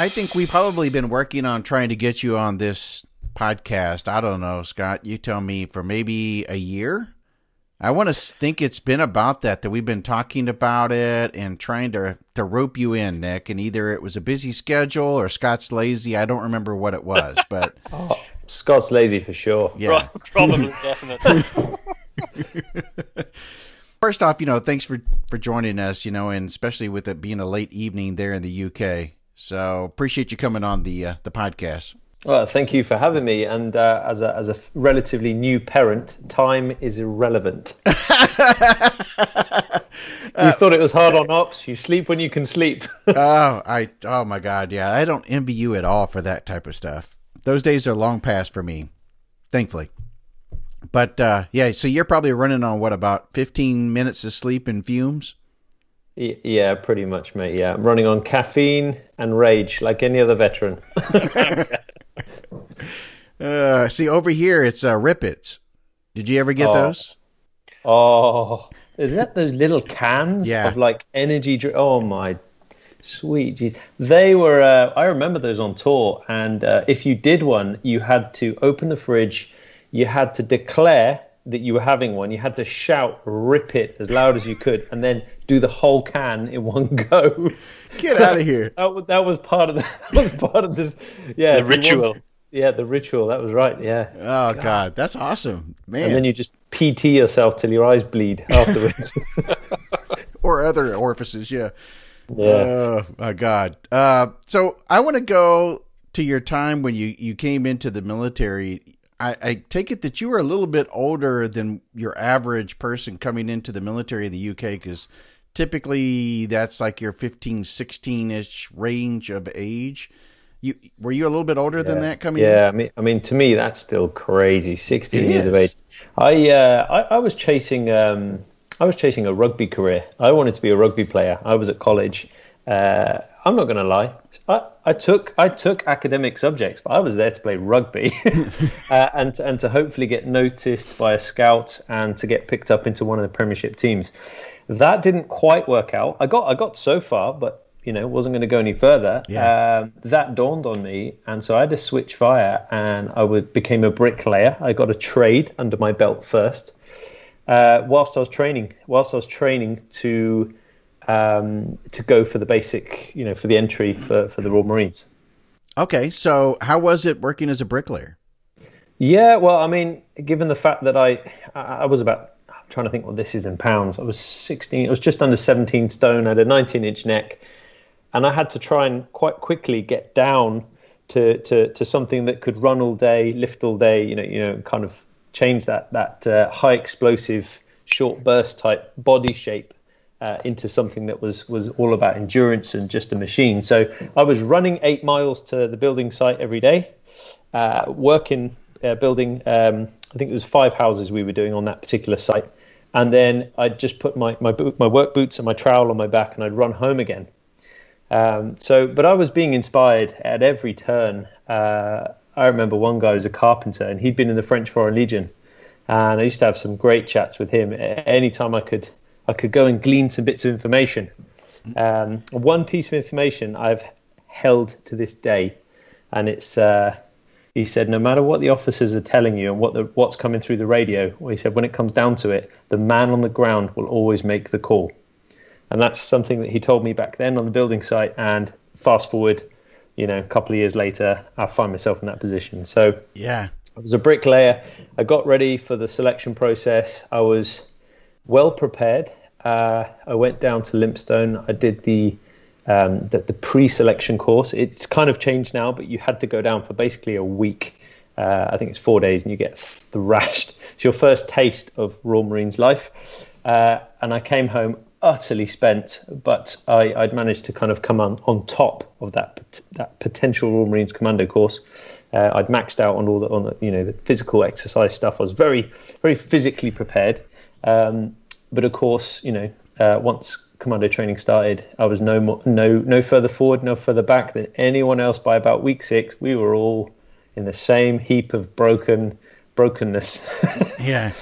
Nick, I think we've probably been working on trying to get you on this podcast. I don't know, Scott. You tell me for maybe a year. I want to think it's been about that that we've been talking about it and trying to to rope you in, Nick. And either it was a busy schedule or Scott's lazy. I don't remember what it was, but oh, Scott's lazy for sure. Yeah, probably definitely. First off, you know, thanks for for joining us. You know, and especially with it being a late evening there in the UK. So appreciate you coming on the uh, the podcast. Well, thank you for having me. And uh, as a as a relatively new parent, time is irrelevant. you thought it was hard on ops. You sleep when you can sleep. oh, I oh my god, yeah. I don't envy you at all for that type of stuff. Those days are long past for me, thankfully. But uh, yeah, so you're probably running on what about 15 minutes of sleep and fumes? Yeah, pretty much, mate. Yeah, I'm running on caffeine and rage like any other veteran. uh, see, over here it's uh, Rip Its. Did you ever get oh. those? Oh, is that those little cans yeah. of like energy drink? Oh my sweet geez. They were. Uh, I remember those on tour, and uh, if you did one, you had to open the fridge. You had to declare that you were having one, you had to shout, rip it as loud as you could, and then do the whole can in one go. Get out of here. That, that, was part of the, that was part of this. Yeah, the ritual. Want, yeah, the ritual. That was right. Yeah. Oh God, God that's awesome, man. And then you just PT yourself till your eyes bleed afterwards. or other orifices. Yeah. Yeah. Oh my God. Uh, so I want to go to your time when you you came into the military I, I, take it that you were a little bit older than your average person coming into the military in the UK because typically that's like your 15, 16 ish range of age. You were you a little bit older yeah. than that coming? Yeah, in? I mean, I mean, to me that's still crazy. Sixteen it years is. of age. I, uh, I, I was chasing um, I was chasing a rugby career. I wanted to be a rugby player. I was at college. Uh, I'm not going to lie. I, I, took I took academic subjects, but I was there to play rugby, uh, and and to hopefully get noticed by a scout and to get picked up into one of the Premiership teams. That didn't quite work out. I got I got so far, but you know wasn't going to go any further. Yeah. Um, that dawned on me, and so I had to switch fire, and I would, became a bricklayer. I got a trade under my belt first. Uh, whilst I was training, whilst I was training to um, to go for the basic, you know, for the entry for, for the Royal Marines. Okay, so how was it working as a bricklayer? Yeah, well, I mean, given the fact that I I was about trying to think what this is in pounds. I was 16. I was just under 17 stone. I had a 19 inch neck, and I had to try and quite quickly get down to to, to something that could run all day, lift all day. You know, you know, kind of change that that uh, high explosive short burst type body shape uh, into something that was was all about endurance and just a machine. So I was running eight miles to the building site every day, uh, working uh, building. Um, I think it was five houses we were doing on that particular site, and then I'd just put my my, my work boots and my trowel on my back, and I'd run home again. Um, so, but I was being inspired at every turn. Uh, I remember one guy was a carpenter, and he'd been in the French Foreign Legion, and I used to have some great chats with him. Anytime I could I could go and glean some bits of information. Um, one piece of information I've held to this day, and it's uh, he said no matter what the officers are telling you and what the, what's coming through the radio, well, he said when it comes down to it, the man on the ground will always make the call, and that's something that he told me back then on the building site. And fast forward, you know, a couple of years later, I find myself in that position. So yeah, I was a bricklayer. I got ready for the selection process. I was well prepared uh, I went down to Lympstone. I did the um, the, the, pre-selection course. It's kind of changed now, but you had to go down for basically a week. Uh, I think it's four days, and you get thrashed. It's your first taste of Royal Marines life. Uh, and I came home utterly spent, but I, would managed to kind of come on, on top of that that potential Royal Marines Commando course. Uh, I'd maxed out on all the on the, you know the physical exercise stuff. I was very very physically prepared. Um, but of course, you know, uh, once commando training started, I was no more, no no further forward, no further back than anyone else. By about week six, we were all in the same heap of broken brokenness. yeah,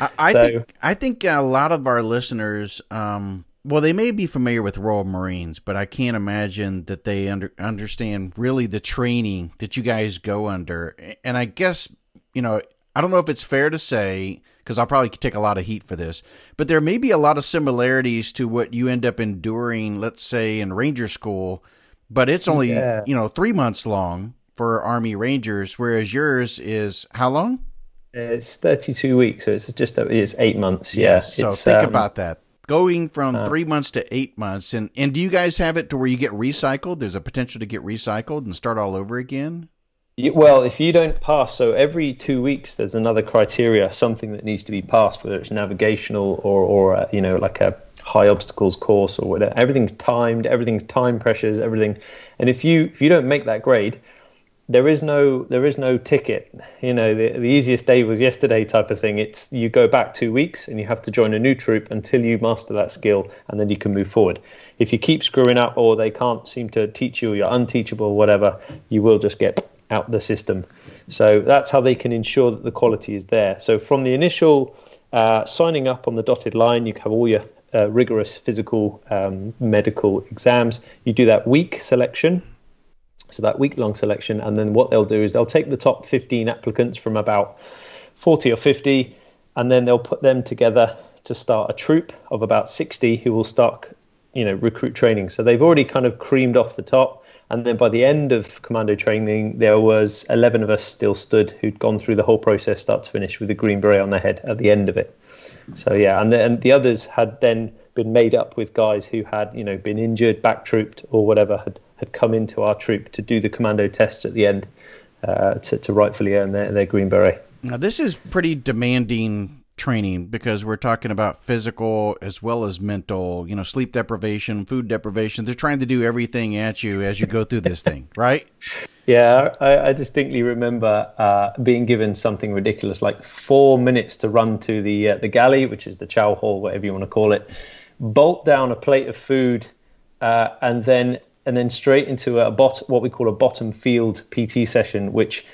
I, I so, think I think a lot of our listeners um, well, they may be familiar with Royal Marines, but I can't imagine that they under, understand really the training that you guys go under. And I guess, you know, I don't know if it's fair to say, because I'll probably take a lot of heat for this, but there may be a lot of similarities to what you end up enduring, let's say, in Ranger School, but it's only, Yeah. you know, three months long for Army Rangers, whereas yours is how long? It's 32 weeks, so it's just it's eight months. Yeah. So think um, about that. Going from three months to eight months, and and do you guys have it to where you get recycled? There's a potential to get recycled and start all over again. Well, if you don't pass, so every two weeks there's another criteria, something that needs to be passed, whether it's navigational or, or uh, you know, like a high obstacles course or whatever. Everything's timed, everything's time pressures, everything. And if you if you don't make that grade, there is no there is no ticket. You know, the, the easiest day was yesterday type of thing. It's you go back two weeks and you have to join a new troop until you master that skill, and then you can move forward. If you keep screwing up or they can't seem to teach you, or you're unteachable, whatever, you will just get out the system. So that's how they can ensure that the quality is there. So from the initial uh, signing up on the dotted line, you have all your uh, rigorous physical, um, medical exams. You do that week selection so that week long selection and then what they'll do is they'll take the top 15 applicants from about 40 or 50 and then they'll put them together to start a troop of about 60 who will start you know recruit training so they've already kind of creamed off the top and then by the end of commando training there was 11 of us still stood who'd gone through the whole process start to finish with a green beret on their head at the end of it so yeah, and the, and the others had then been made up with guys who had you know been injured, back trooped, or whatever had had come into our troop to do the commando tests at the end uh, to to rightfully earn their, their green beret. Now this is pretty demanding training because we're talking about physical as well as mental. You know, sleep deprivation, food deprivation. They're trying to do everything at you as you go through this thing, right? Yeah, I, I distinctly remember uh, being given something ridiculous like four minutes to run to the uh, the galley, which is the chow hall, whatever you want to call it, bolt down a plate of food, uh, and then and then straight into a bot what we call a bottom field PT session, which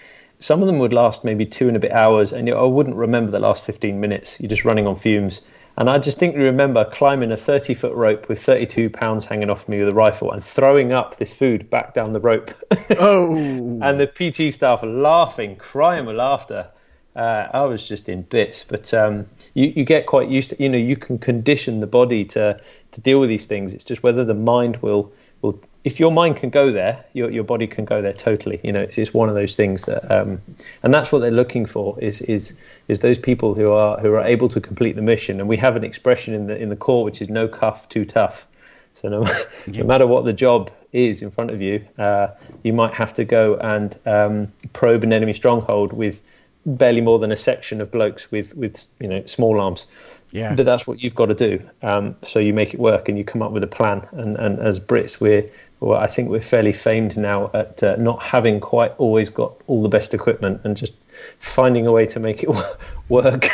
some of them would last maybe two and a bit hours, and you I wouldn't remember the last 15 minutes. You're just running on fumes. And I distinctly remember climbing a 30 foot rope with 32 pounds hanging off me with a rifle and throwing up this food back down the rope. Oh, and the PT staff laughing, crying with laughter. Uh, I was just in bits, but um, you, you get quite used to. You know, you can condition the body to to deal with these things. It's just whether the mind will will. If your mind can go there, your your body can go there totally. You know, it's just one of those things that, um, and that's what they're looking for. Is is is those people who are who are able to complete the mission. And we have an expression in the in the Corps which is no cuff too tough. So no, no matter what the job is in front of you, uh, you might have to go and um, probe an enemy stronghold with barely more than a section of blokes with with you know small arms. Yeah. But that's what you've got to do. Um, so you make it work and you come up with a plan. And, and as Brits, we're well, I think we're fairly famed now at uh, not having quite always got all the best equipment and just finding a way to make it work.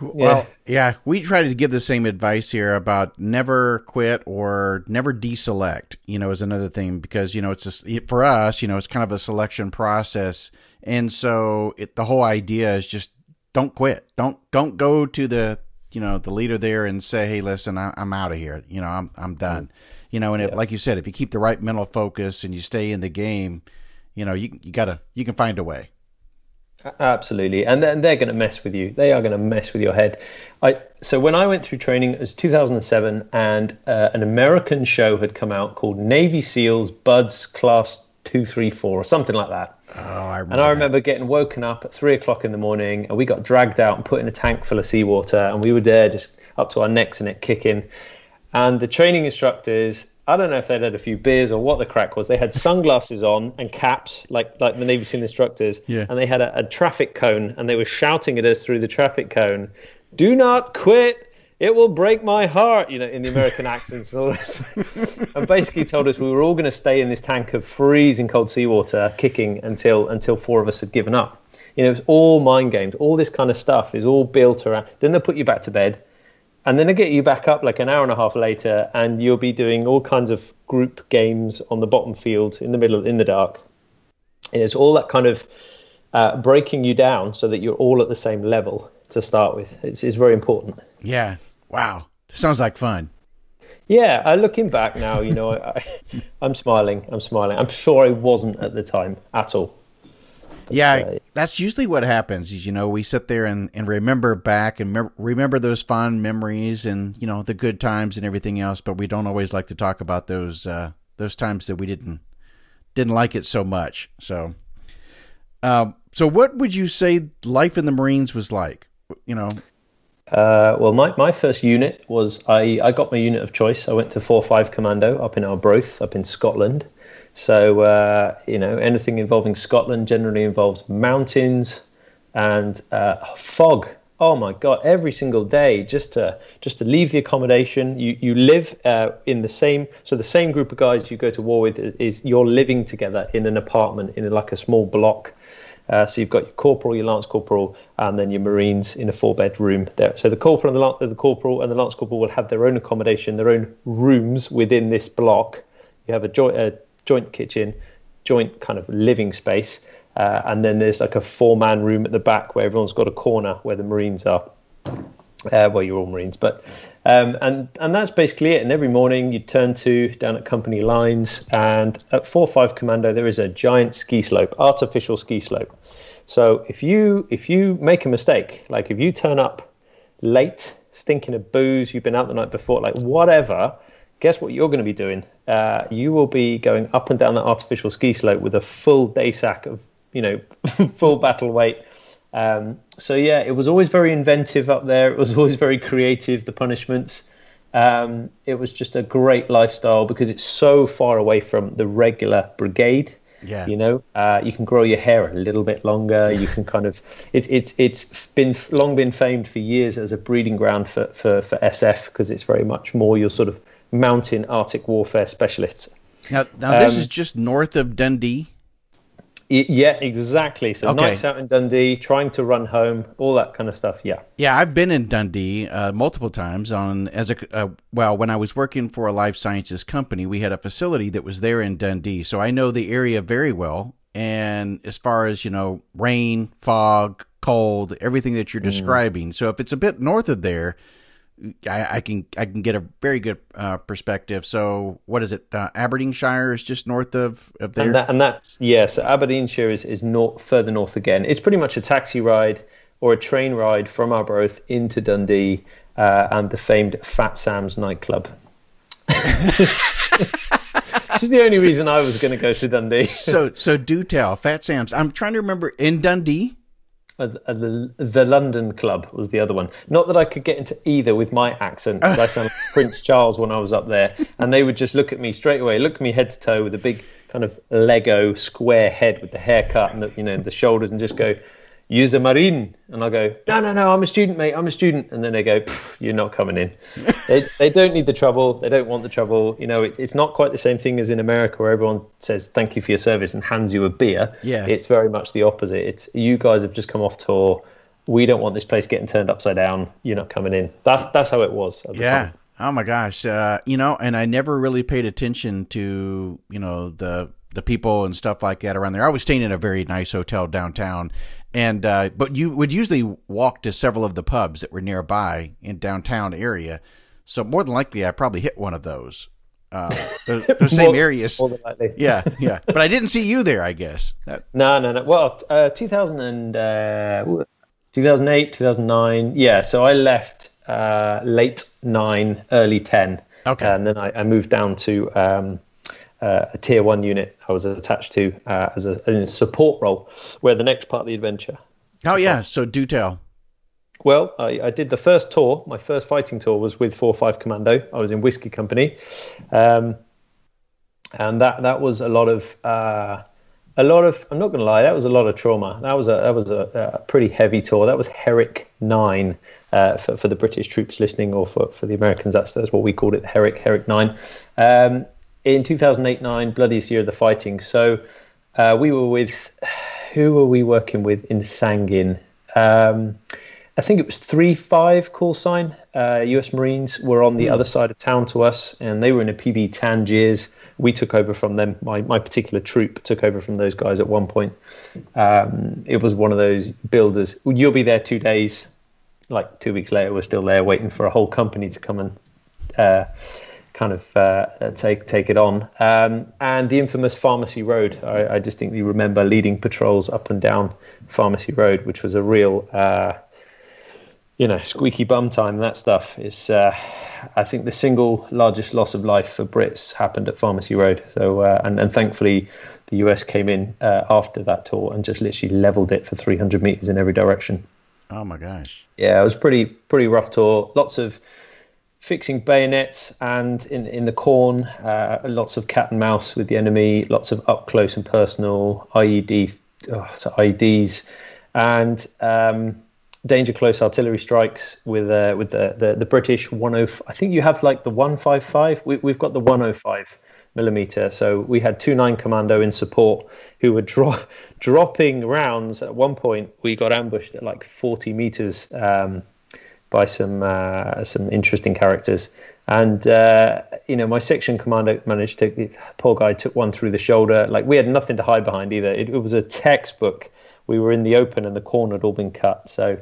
Well, yeah, we try to give the same advice here about never quit or never deselect. You know, is another thing because you know it's a, for us. You know, it's kind of a selection process, and so it, the whole idea is just don't quit. Don't don't go to the you know the leader there and say, hey, listen, I, I'm out of here. You know, I'm I'm done. Mm. You know, and it, like you said, if you keep the right mental focus and you stay in the game, you know, you you gotta you can find a way. Absolutely, and then they're going to mess with you. They are going to mess with your head. I so when I went through training, it was 2007, and uh, an American show had come out called Navy SEALs BUD/S Class Two Three Four or something like that. Oh, I remember. And I remember getting woken up at three o'clock in the morning, and we got dragged out and put in a tank full of seawater, and we were there just up to our necks in it, kicking. And the training instructors, I don't know if they'd had a few beers or what the crack was. They had sunglasses on and caps, like like the Navy SEAL instructors, Yeah. and they had a, a traffic cone, and they were shouting at us through the traffic cone, "Do not quit." It will break my heart, you know, in the American accents and all this. and basically told us we were all going to stay in this tank of freezing cold seawater, kicking until until four of us had given up. You know, it was all mind games. All this kind of stuff is all built around. Then they'll put you back to bed, and then they get you back up like an hour and a half later, and you'll be doing all kinds of group games on the bottom field in the middle in the dark. And it's all that kind of uh, breaking you down so that you're all at the same level to start with. It's, it's very important. Yeah. Wow. Sounds like fun. Yeah, uh, looking back now, you know, I, I, I'm smiling. I'm smiling. I'm sure I wasn't at the time at all. Yeah, uh, that's usually what happens. Is you know we sit there and, and remember back and mem- remember those fond memories and you know the good times and everything else, but we don't always like to talk about those uh, those times that we didn't didn't like it so much. So, um, so what would you say life in the Marines was like? You know, Uh, well, my, my first unit was I, I got my unit of choice. I went to 4 5 Commando up in Arbroath, up in Scotland. So, uh, you know, anything involving Scotland generally involves mountains and uh, fog. Oh my God! Every single day, just to just to leave the accommodation, you you live uh, in the same. So the same group of guys you go to war with is you're living together in an apartment in like a small block. Uh, so you've got your corporal, your lance corporal, and then your marines in a four-bed room. There. So the corporal and the, the corporal and the lance corporal will have their own accommodation, their own rooms within this block. You have a joint, joint kitchen, joint kind of living space, uh, and then there's like a four-man room at the back where everyone's got a corner where the marines are. Uh, well, you're all Marines, but um, and and that's basically it. And every morning you turn to down at company lines, and at four five commando there is a giant ski slope, artificial ski slope. So if you if you make a mistake, like if you turn up late, stinking of booze, you've been out the night before, like whatever, guess what you're going to be doing? Uh, you will be going up and down that artificial ski slope with a full day sack of you know full battle weight. Um, so yeah, it was always very inventive up there. It was always very creative. The punishments. Um, it was just a great lifestyle because it's so far away from the regular brigade. Yeah. You know, uh, you can grow your hair a little bit longer. You can kind of it's it's it's been long been famed for years as a breeding ground for for, for SF because it's very much more your sort of mountain Arctic warfare specialists. now now this Um, is just north of Dundee. Yeah, exactly. So Okay. nights out in Dundee, trying to run home, all that kind of stuff. Yeah. Yeah, I've been in Dundee uh, multiple times. On as a uh, well, when I was working for a life sciences company, we had a facility that was there in Dundee, so I know the area very well. And as far as you know, rain, fog, cold, everything that you're describing. So if it's a bit north of there, I, I can I can get a very good uh, perspective. So what is it? Uh, Aberdeenshire is just north of of there. And, that, and that's yeah. So Aberdeenshire is is north, further north again. It's pretty much a taxi ride or a train ride from Arbroath into Dundee uh, and the famed Fat Sam's nightclub. Which is the only reason I was going to go to Dundee. so so do tell, Fat Sam's. I'm trying to remember in Dundee. Uh, the, the London Club was the other one. Not that I could get into either with my accent. I sound like Prince Charles when I was up there, and they would just look at me straight away, look at me head to toe with a big kind of Lego square head with the haircut and the, you know the shoulders, and just go, "Use a marine," and I go, "No, no, no, I'm a student, mate. I'm a student." And then they go, "You're not coming in." they they don't need the trouble. They don't want the trouble. You know, it, it's not quite the same thing as in America where everyone says thank you for your service and hands you a beer. Yeah. It's very much the opposite. It's you guys have just come off tour. We don't want this place getting turned upside down. You're not coming in. That's that's how it was at the Yeah. time. Oh my gosh. Uh, you know, and I never really paid attention to, you know, the the people and stuff like that around there. I was staying in a very nice hotel downtown and uh, but you would usually walk to several of the pubs that were nearby in downtown area. So more than likely I probably hit one of those. Uh, those, those same More- areas. more than likely. Yeah, yeah. But I didn't see you there, I guess. That, No, no, no. Well, uh, 2000 and, uh, 2008, 2009. Yeah, so I left uh, late nine, early 10. Okay. And then I, I moved down to um, uh, a tier one unit I was attached to uh, as a, in a support role, where the next part of the adventure. oh yeah, so do tell. Well, I, I did the first tour. My first fighting tour was with Four Five Commando. I was in Whiskey Company, um, and that that was a lot of uh, a lot of. I'm not going to lie, that was a lot of trauma. That was a that was a, a pretty heavy tour. That was Herrick Nine uh, for for the British troops listening, or for, for the Americans. That's that's what we called it, Herrick Herrick Nine. Um, in 2008-9, bloodiest year of the fighting. So uh, we were with who were we working with in Sangin? Um, I think it was three five call sign. Uh, U.S. Marines were on the other side of town to us, and they were in a PB Tangiers. We took over from them. My my particular troop took over from those guys at one point. Um, it was one of those builders. You'll be there two days. Like two weeks later, we're still there waiting for a whole company to come and uh, kind of uh, take take it on. Um, and the infamous Pharmacy Road, I, I, distinctly remember leading patrols up and down Pharmacy Road, which was a real, uh, you know, squeaky bum time. That stuff is, uh, I think, the single largest loss of life for Brits happened at Pharmacy Road. So, uh, and, and thankfully, the US came in uh, after that tour and just literally leveled it for 300 meters in every direction. Oh my gosh! Yeah, it was pretty pretty rough tour. Lots of fixing bayonets and in in the corn, uh, lots of cat and mouse with the enemy, lots of up close and personal IED oh, IEDs, and um, danger close artillery strikes with uh, with the, the the British 10. I think you have like the 155. We, we've got the 105 millimeter. So we had two nine commando in support who were dro- dropping rounds. At one point, we got ambushed at like 40 meters um, by some uh, some interesting characters. And uh, you know, my section commander managed to. The poor guy took one through the shoulder. Like we had nothing to hide behind either. It, it was a textbook. We were in the open, and the corner had all been cut. So,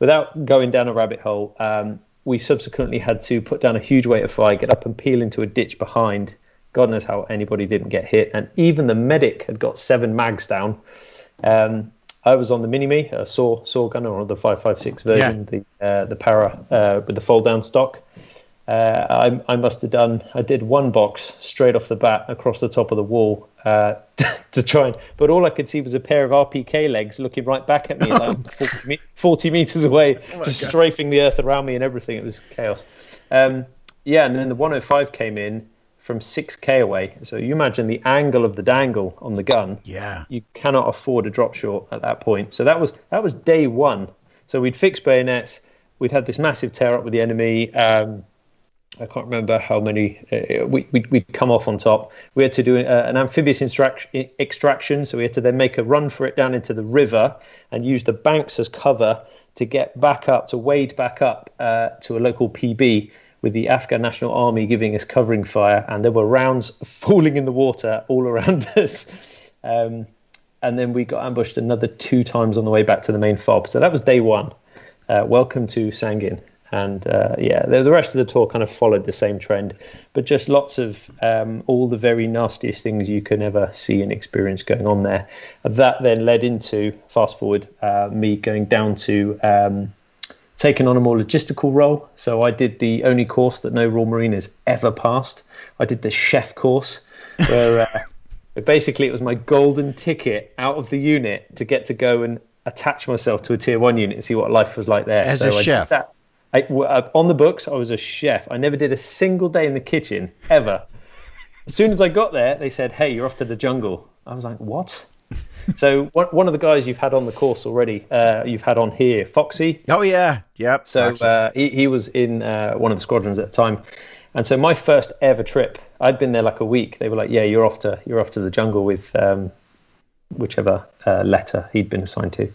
without going down a rabbit hole, um, we subsequently had to put down a huge weight of fire, get up and peel into a ditch behind. God knows how anybody didn't get hit, and even the medic had got seven mags down. Um, I was on the Minimi, a saw saw gun or the five five six version, yeah. the uh, the para uh, with the fold down stock. Uh, I, I must have done. I did one box straight off the bat across the top of the wall uh, to try and. But all I could see was a pair of RPK legs looking right back at me, like 40, 40, meters away, oh just God. strafing the earth around me and everything. It was chaos. Um, yeah, and then the 105 came in from 6k away. So you imagine the angle of the dangle on the gun. Yeah. You cannot afford a drop short at that point. So that was that was day one. So we'd fixed bayonets. We'd had this massive tear up with the enemy. Um, I can't remember how many. Uh, we, we'd, we'd, come off on top. We had to do uh, an amphibious extraction. So we had to then make a run for it down into the river and use the banks as cover to get back up, to wade back up uh, to a local PB with the Afghan National Army giving us covering fire, and there were rounds falling in the water all around us. Um, and then we got ambushed another two times on the way back to the main fob. So that was day one. Uh, welcome to Sangin. And uh, yeah, the, the, rest of the tour kind of followed the same trend, but just lots of um, all the very nastiest things you can ever see and experience going on there. That then led into, fast forward, uh, me going down to um, taken on a more logistical role. So I did the only course that no Royal Marine has ever passed. I did the chef course, where uh, basically it was my golden ticket out of the unit to get to go and attach myself to a tier one unit and see what life was like there. As so a I chef. I, uh, on the books, I was a chef. I never did a single day in the kitchen ever. As soon as I got there, they said, "Hey, you're off to the jungle." I was like, "What?" so one, one of the guys you've had on the course already, uh, you've had on here, Foxy. Oh yeah, yep. So uh, he, he was in uh, one of the squadrons at the time, and so my first ever trip, I'd been there like a week. They were like, "Yeah, you're off to you're off to the jungle with um, whichever uh, letter he'd been assigned to,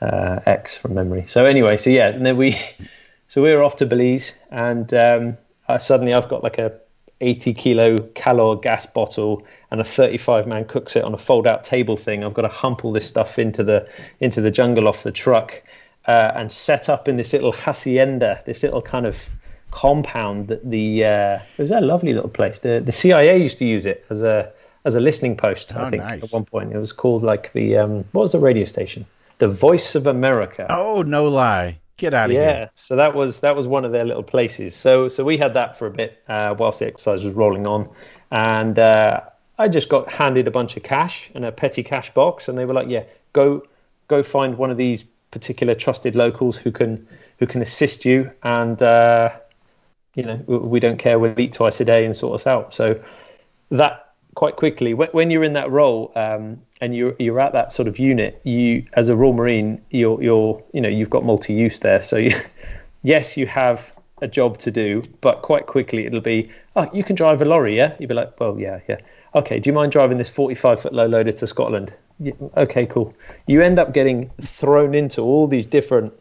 uh, X from memory." So anyway, so yeah, and then we, so we were off to Belize, and um, suddenly I've got like a 80 kilo Calor gas bottle and a 35 man cook set on a fold out table thing. I've got to hump all this stuff into the into the jungle off the truck uh, and set up in this little hacienda, this little kind of compound that the uh, it was a lovely little place. The the CIA used to use it as a as a listening post. Oh, I think nice. at one point it was called like the um, what was the radio station? The Voice of America. Oh no lie. Get out of yeah, here. Yeah, so that was that was one of their little places. So so we had that for a bit uh, whilst the exercise was rolling on, and uh, I just got handed a bunch of cash and a petty cash box, and they were like, "Yeah, go go find one of these particular trusted locals who can who can assist you, and uh, you know we don't care. We'll eat twice a day and sort us out." So that quite quickly when, you're in that role um, and you're you're at that sort of unit you as a Royal Marine you're you're you know you've got multi-use there. So you, yes you have a job to do but quite quickly it'll be oh you can drive a lorry yeah? You'd be like well yeah yeah. Okay do you mind driving this 45 foot low loader to Scotland? Yeah, okay cool. You end up getting thrown into all these different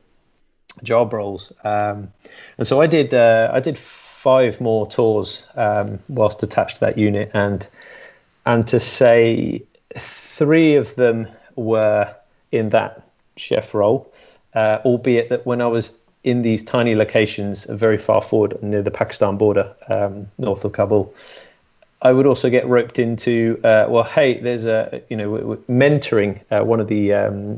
job roles um, and so I did uh, I did five more tours um, whilst attached to that unit and and to say three of them were in that chef role, uh, albeit that when I was in these tiny locations, very far forward near the Pakistan border, um, north of Kabul. I would also get roped into, uh, well, hey, there's a, you know, mentoring uh, one of the um,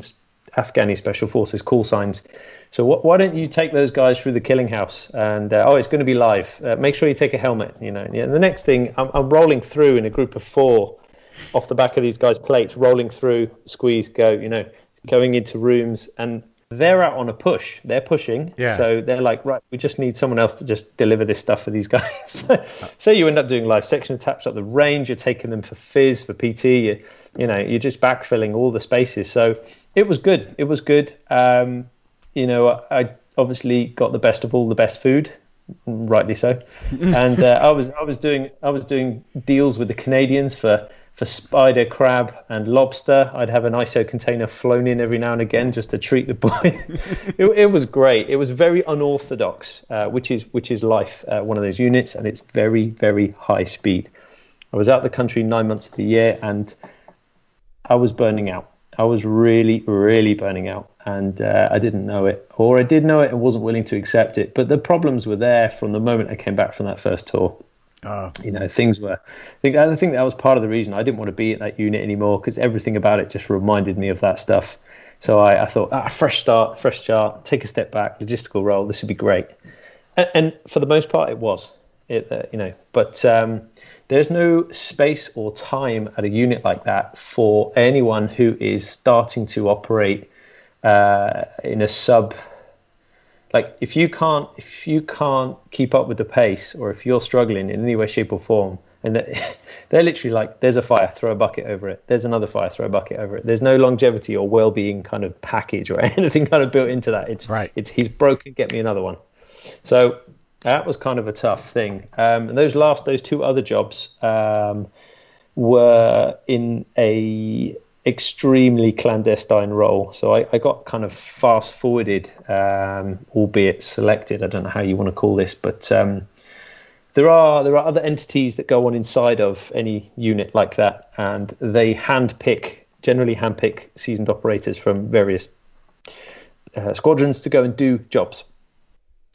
Afghani special forces call signs. So wh- why don't you take those guys through the killing house? And uh, oh, it's going to be live. Uh, make sure you take a helmet. You know. And the next thing, I'm, I'm rolling through in a group of four, off the back of these guys' plates, rolling through, squeeze, go. You know, going into rooms, and they're out on a push. They're pushing. Yeah. So they're like, right, we just need someone else to just deliver this stuff for these guys. so you end up doing live section attacks up the range. You're taking them for fizz, for PT. You, you know, you're just backfilling all the spaces. So it was good. It was good. Um, you know, I obviously got the best of all the best food, rightly so. and uh, I was I was doing I was doing deals with the Canadians for for spider, crab, and lobster. I'd have an ISO container flown in every now and again just to treat the boy. it, it, was great. It was very unorthodox, uh, which is which is life. Uh, one of those units, and it's very very high speed. I was out the country nine months of the year, and I was burning out. I was really really burning out, and uh, I didn't know it, or I did know it and wasn't willing to accept it. But the problems were there from the moment I came back from that first tour. You know, things were. I think I think that was part of the reason I didn't want to be at that unit anymore because everything about it just reminded me of that stuff. So I, I thought, ah, fresh start, fresh start, take a step back, logistical role. This would be great, and, and for the most part, it was. It, uh, you know, but um, there's no space or time at a unit like that for anyone who is starting to operate uh, in a sub like if you can't if you can't keep up with the pace or if you're struggling in any way shape or form and they're literally like there's a fire throw a bucket over it. There's another fire throw a bucket over it. There's no longevity or well-being kind of package or anything kind of built into that. It's right. it's he's broken get me another one. So that was kind of a tough thing. Um, and those last those two other jobs um, were in a extremely clandestine role. So I, I got kind of fast forwarded, um, albeit selected. I don't know how you want to call this, but um, there are there are other entities that go on inside of any unit like that, and they handpick generally handpick seasoned operators from various uh, squadrons to go and do jobs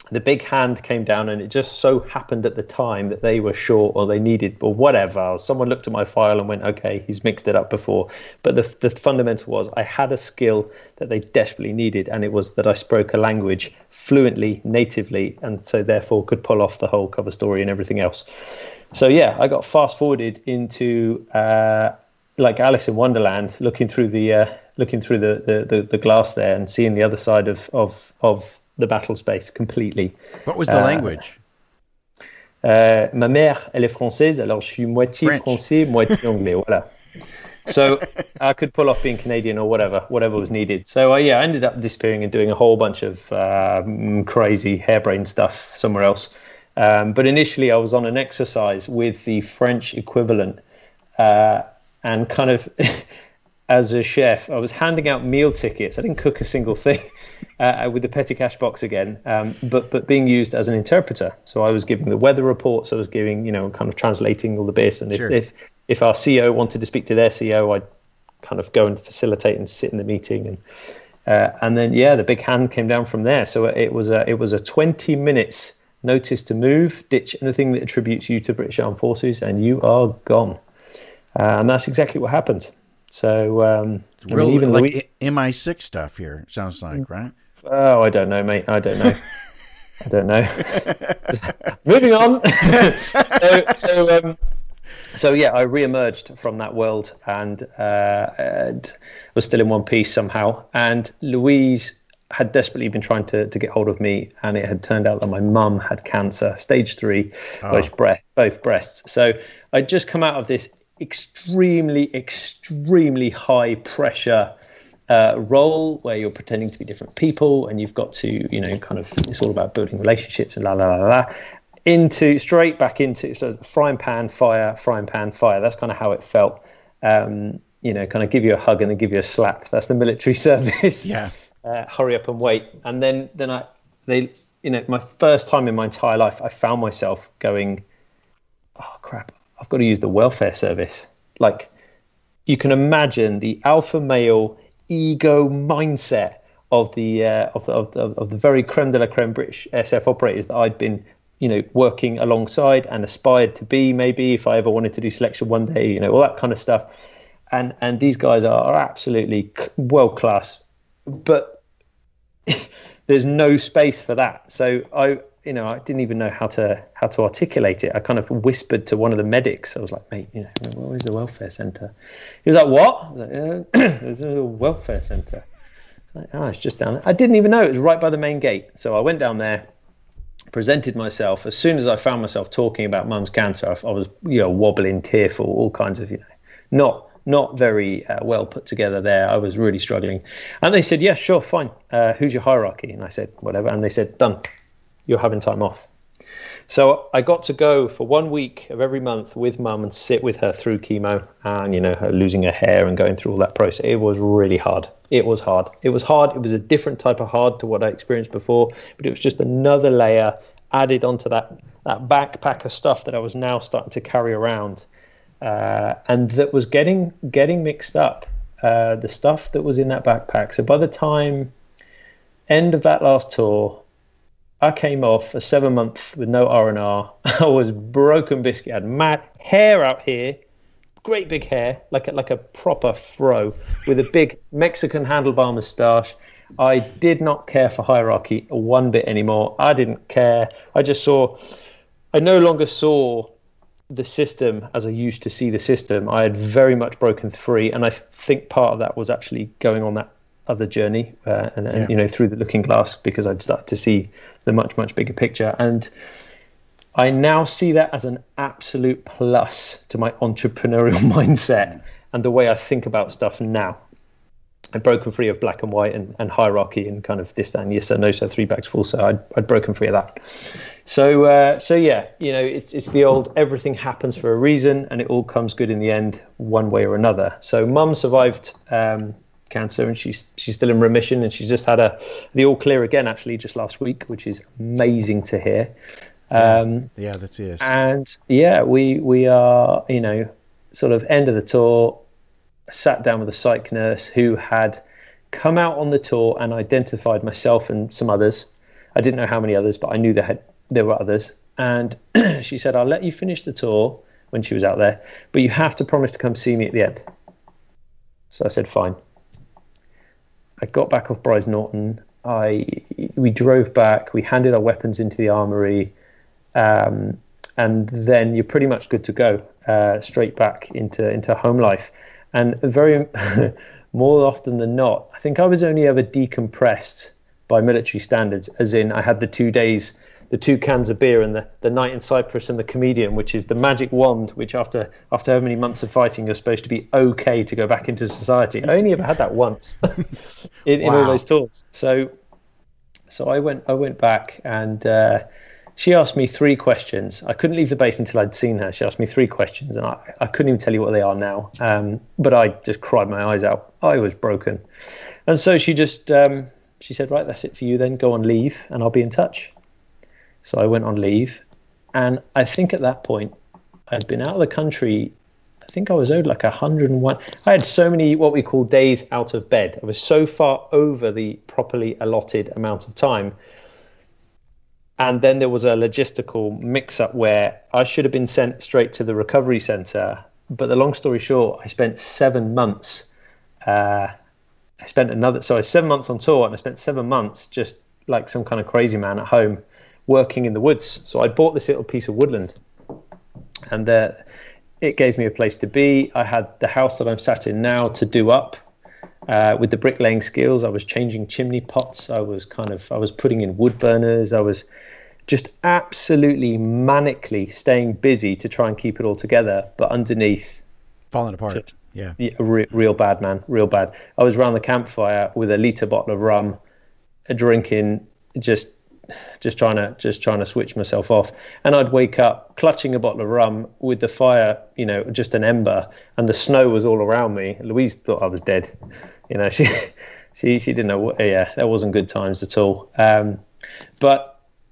the big hand came down and it just so happened at the time that they were short or they needed or whatever. Someone looked at my file and went okay he's mixed it up before. But the, the fundamental was i had a skill that they desperately needed and it was that i spoke a language fluently natively and so therefore could pull off the whole cover story and everything else. So yeah i got fast forwarded into uh, like alice in wonderland looking through the uh, looking through the, the, the, the glass there and seeing the other side of of of the battle space completely. What was the uh, language? Uh, ma mère, elle est française, alors je suis moitié French. français, moitié anglais. Voilà. So I could pull off being Canadian or whatever, whatever was needed. So uh, yeah, I ended up disappearing and doing a whole bunch of um, crazy harebrained stuff somewhere else. Um, but initially, I was on an exercise with the French equivalent, uh, and kind of as a chef, I was handing out meal tickets. I didn't cook a single thing uh, with the petty cash box again, um, but but being used as an interpreter. So I was giving the weather reports. I was giving, you know, kind of translating all the bits. And if Sure. if, if our CEO wanted to speak to their CEO, I'd kind of go and facilitate and sit in the meeting. And uh, and then yeah, the big hand came down from there. So it was a it was a 20 minutes notice to move, ditch anything that attributes you to British Armed Forces, and you are gone. Uh, and that's exactly what happened. So um, I mean, even like Louis- MI6 stuff here. Sounds like right. Oh, I don't know, mate. I don't know. I don't know. Moving on. so, so, um, so yeah, I re-emerged from that world and, uh, and was still in one piece somehow. And Louise had desperately been trying to, to get hold of me, and it had turned out that my mum had cancer, stage three, both breast, both breasts. So I'd just come out of this extremely, extremely high pressure uh, role where you're pretending to be different people and you've got to, you know, kind of, it's all about building relationships and la la la la, into straight back into of frying pan, fire, frying pan, fire. That's kind of how it felt. Um, you know, kind of give you a hug and then give you a slap. That's the military service. Yeah. Uh, hurry up and wait. And then, then I, they, you know, my first time in my entire life, I found myself going, oh crap, I've got to use the welfare service. Like, you can imagine the alpha male ego mindset of the uh, of, the, of, of the very creme de la creme British SF operators that I'd been you know working alongside and aspired to be maybe if I ever wanted to do selection one day you know all that kind of stuff. And and these guys are, are absolutely world class but there's no space for that. So I you know I didn't even know how to how to articulate it I kind of whispered to one of the medics I was like mate you know where's the welfare center he was like what I was like, there's a welfare center like, oh, it's just down there. I didn't even know it was right by the main gate. So I went down there, presented myself. As soon as I found myself talking about mum's cancer, I, I was, you know, wobbling, tearful, all kinds of, you know, not not very uh, well put together there. I was really struggling. And they said, yeah, sure, fine. Uh, who's your hierarchy? And I said, whatever. And they said, done. You're having time off. So I got to go for one week of every month with mum and sit with her through chemo and, you know, her losing her hair and going through all that process. It was really hard. It was hard. It was hard. It was a different type of hard to what I experienced before, but it was just another layer added onto that, that backpack of stuff that I was now starting to carry around. Uh, and that was getting getting mixed up. Uh, the stuff that was in that backpack. So by the time end of that last tour, I came off a seven month with no R and R. I was broken biscuit. I had mad hair out here, great big hair, like a, like a proper fro, with a big Mexican handlebar moustache. I did not care for hierarchy one bit anymore. I didn't care. I just saw. I no longer saw the system as I used to see the system. I had very much broken free, and I think part of that was actually going on that other journey uh, and, and yeah. you know through the looking glass because I'd start to see the much much bigger picture and I now see that as an absolute plus to my entrepreneurial mindset and the way I think about stuff now. I'd broken free of black and white and, and hierarchy and kind of this, that, and yes, so, no, so, three bags full. So I'd, I'd broken free of that. So, uh, so yeah, you know, it's it's the old everything happens for a reason and it all comes good in the end, one way or another. So, mum survived um, cancer, and she's she's still in remission, and she's just had a the all clear again actually just last week, which is amazing to hear. Um, yeah, that's it. And yeah, we we are you know sort of end of the tour. Sat down with a psych nurse who had come out on the tour and identified myself and some others. I didn't know how many others, but I knew there had there were others. And she said, "I'll let you finish the tour." When she was out there, but you have to promise to come see me at the end. So I said, fine. I got back off Brize Norton. I we drove back. We handed our weapons into the armory, um, and then you're pretty much good to go uh, straight back into into home life. And very more often than not, I think I was only ever decompressed by military standards, as in I had the two days the two cans of beer and the, the night in Cyprus and the comedian, which is the magic wand, which after after how many months of fighting you're supposed to be okay to go back into society. I only ever had that once in, wow. in all those tours. So so I went I went back and uh, she asked me three questions. I couldn't leave the base until I'd seen her. She asked me three questions, and I, I couldn't even tell you what they are now. Um, but I just cried my eyes out. I was broken, and so she just um, she said, "Right, that's it for you. Then go on leave, and I'll be in touch." So I went on leave. And I think at that point, I'd been out of the country. I think I was owed like 101. I had so many what we call days out of bed. I was so far over the properly allotted amount of time. And then there was a logistical mix up where I should have been sent straight to the recovery center. But the long story short, I spent seven months. Uh, I spent another, so I was seven months on tour and I spent seven months just like some kind of crazy man at home working in the woods. So I bought this little piece of woodland, and uh, it gave me a place to be. I had the house that I'm sat in now to do up. Uh, with the bricklaying skills, I was changing chimney pots. I was kind of I was putting in wood burners. I was just absolutely manically staying busy to try and keep it all together. But underneath, falling apart. Just, yeah, yeah re- real bad, man, real bad. I was around the campfire with a liter bottle of rum, drinking just just trying to just trying to switch myself off. And I'd wake up clutching a bottle of rum with the fire, you know, just an ember, and the snow was all around me. Louise thought I was dead. You know, she she she didn't know what. Yeah, that wasn't good times at all. Um, but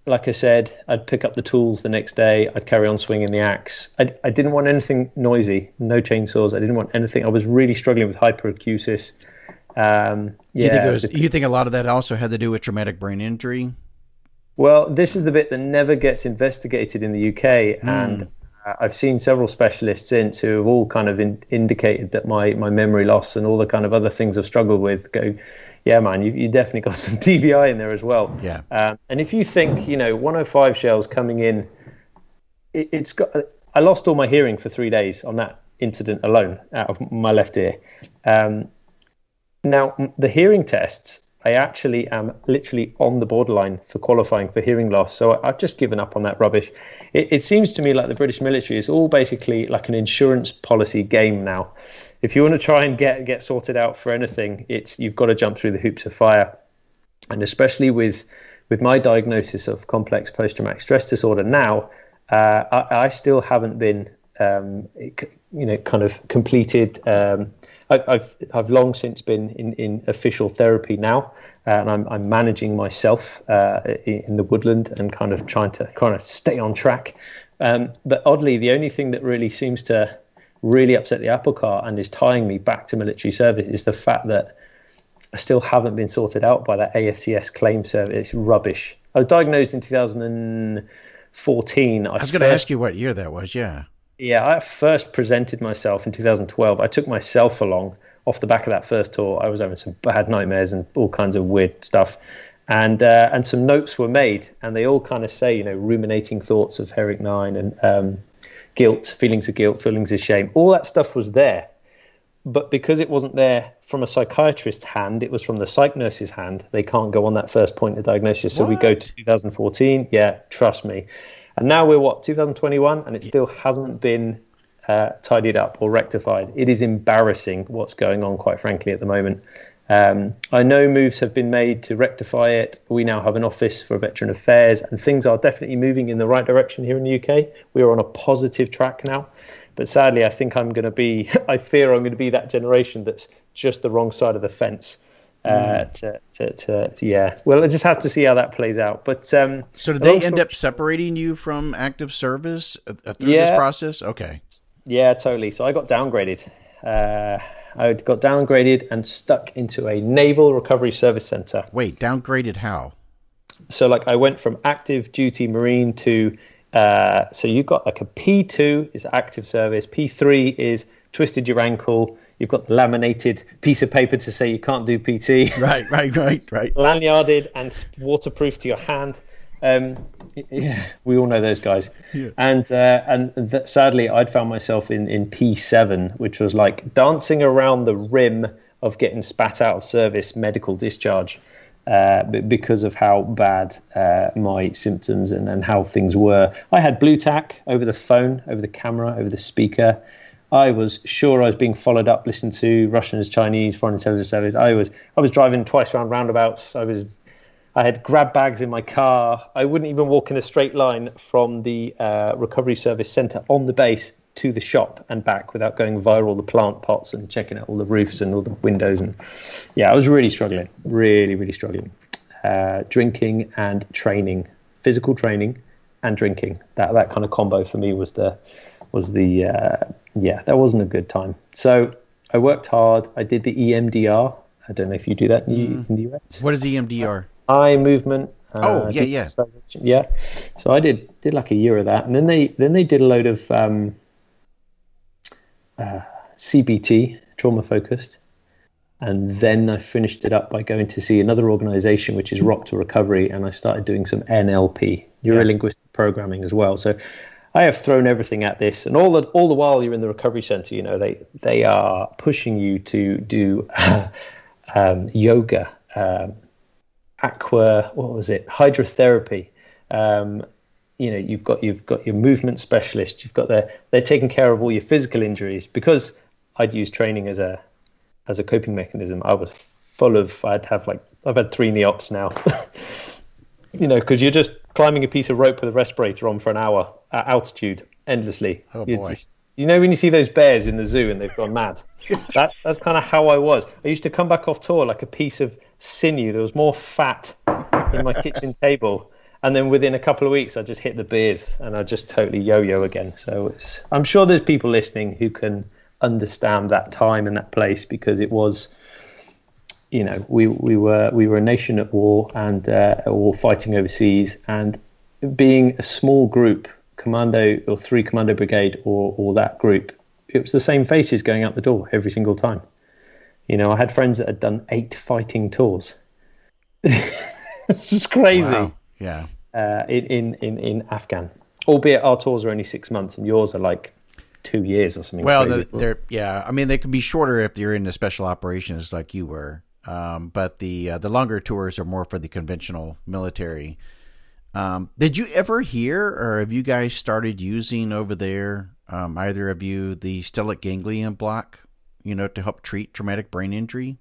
like I said, I'd pick up the tools the next day. I'd carry on swinging the axe. I, I didn't want anything noisy, no chainsaws. I didn't want anything. I was really struggling with hyperacusis. Um, You think yeah, was, you think a lot of that also had to do with traumatic brain injury? Well, this is the bit that never gets investigated in the UK, and uh, I've seen several specialists since who have all kind of in, indicated that my my memory loss and all the kind of other things I've struggled with go. Yeah, man, you, you definitely got some TBI in there as well. Yeah. Um, and if you think, you know, 105 shells coming in, it, it's got. I lost all my hearing for three days on that incident alone out of my left ear. Um, now, the hearing tests, I actually am literally on the borderline for qualifying for hearing loss. So I've just given up on that rubbish. It, it seems to me like the British military is all basically like an insurance policy game now. If you want to try and get get sorted out for anything, it's you've got to jump through the hoops of fire, and especially with with my diagnosis of complex post traumatic stress disorder now, uh, I, I still haven't been, um, you know, kind of completed. Um, I, I've I've long since been in, in official therapy now, uh, and I'm I'm managing myself uh, in the woodland and kind of trying to kind of stay on track. Um, but oddly, the only thing that really seems to really upset the apple cart and is tying me back to military service is the fact that I still haven't been sorted out by that AFCS claim service. It's rubbish. I was diagnosed in 2014. I, I was going to ask you what year that was. Yeah. Yeah, I first presented myself in 2012. I took myself along off the back of that first tour. I was having some bad nightmares and all kinds of weird stuff. And uh, and some notes were made, and they all kind of say, you know, ruminating thoughts of Herrick Nine and um, guilt, feelings of guilt, feelings of shame. All that stuff was there but because it wasn't there from a psychiatrist's hand, it was from the psych nurse's hand. They can't go on that first point of diagnosis. So we go to 2014. Yeah, trust me. And now we're what 2021, and it still hasn't been uh, tidied up or rectified. It is embarrassing what's going on, quite frankly, at the moment. Um, I know moves have been made to rectify it. We now have an office for veteran affairs, and things are definitely moving in the right direction here in the UK. We are on a positive track now. But sadly, I think I'm going to be, I fear I'm going to be that generation that's just the wrong side of the fence. Uh, to, to, to, to, yeah. Well, I just have to see how that plays out. But um, So did they end up separating you from active service uh, uh, through this process? Okay. Yeah, totally. So I got downgraded. Uh, I got downgraded and stuck into a naval recovery service center. Wait, downgraded how? So like I went from active duty marine to uh, so you got like a P2 is active service, P3 is twisted your ankle. You've got the laminated piece of paper to say you can't do PT. Right, right, right, right. lanyarded and waterproof to your hand. Um, yeah, we all know those guys. Yeah. And uh, and th- sadly, I'd found myself in in P7, which was like dancing around the rim of getting spat out of service medical discharge. Uh, b- because of how bad uh, my symptoms and, and how things were, I had Blu Tack over the phone, over the camera, over the speaker. I was sure I was being followed up, listened to Russians, Chinese, Foreign Intelligence Service. I was I was driving twice around roundabouts. I was I had grab bags in my car. I wouldn't even walk in a straight line from the uh, recovery service centre on the base to the shop and back without going via all the plant pots and checking out all the roofs and all the windows. And yeah, I was really struggling, really, really struggling. Uh, drinking and training, physical training and drinking. That that kind of combo for me was the was the uh, yeah that wasn't a good time. So I worked hard. I did the EMDR. I don't know if you do that in, the in the US What is EMDR? eye movement. uh, Oh, yeah, yeah. yeah. So I did did like a year of that, and then they then they did a load of um, uh, CBT, trauma focused, and then I finished it up by going to see another organization which is Rock to Recovery, and I started doing some NLP, neuro linguistic programming as well. So. I have thrown everything at this, and all the all the while you're in the recovery center, you know they they are pushing you to do um, yoga, um, aqua what was it? Hydrotherapy. Um, you know you've got you've got your movement specialist you've got their they're taking care of all your physical injuries. Because i'd use training as a as a coping mechanism i was full of i'd have like i've had three neops now. You know because you're just climbing a piece of rope with a respirator on for an hour at altitude endlessly. Oh, You're boy. just- you know when you see those bears in the zoo and they've gone mad? That, that's kind of how i was. I used to come back off tour like a piece of sinew. There was more fat in my kitchen table. And then within a couple of weeks i just hit the beers and i just totally yo-yo again. So it's i'm sure there's people listening who can understand that time and that place because it was you know, we, we were we were a nation at war and uh, all fighting overseas, and being a small group, commando or three commando brigade or or that group, it was the same faces going out the door every single time. You know, I had friends that had done eight fighting tours. this is crazy. Wow. Yeah. Uh, in, in in in Afghan, albeit our tours are only six months and yours are like two years or something. Well, the, they're yeah. I mean, they can be shorter if you're in the special operations like you were. Um, but the uh, the longer tours are more for the conventional military. Um, did you ever hear, or have you guys started using over there, um, either of you, the stellate ganglion block? You know, to help treat traumatic brain injury.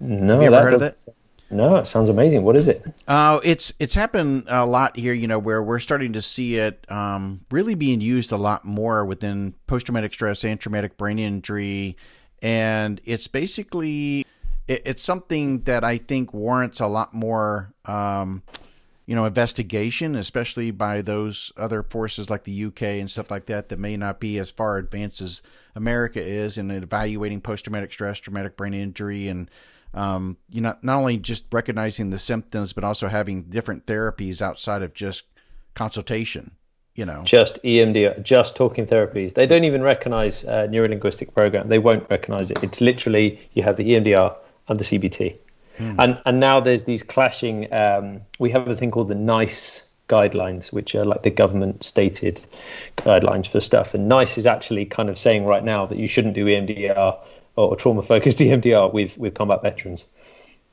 no, Have you ever that heard of doesn't- No, it sounds amazing. What is it? Uh, it's it's happened a lot here, you know, where we're starting to see it um, really being used a lot more within post traumatic stress and traumatic brain injury, and it's basically it, it's something that I think warrants a lot more, um, you know, investigation, especially by those other forces like the UK and stuff like that that may not be as far advanced as America is in evaluating post traumatic stress, traumatic brain injury, and um, you know, not only just recognizing the symptoms, but also having different therapies outside of just consultation. You know, Just EMDR, just talking therapies. They don't even recognize uh, neurolinguistic program. They won't recognize it. It's literally you have the EMDR and the CBT, and and now there's these clashing. Um, we have a thing called the NICE guidelines, which are like the government stated guidelines for stuff. And NICE is actually kind of saying right now that you shouldn't do EMDR or trauma focused EMDR with with combat veterans.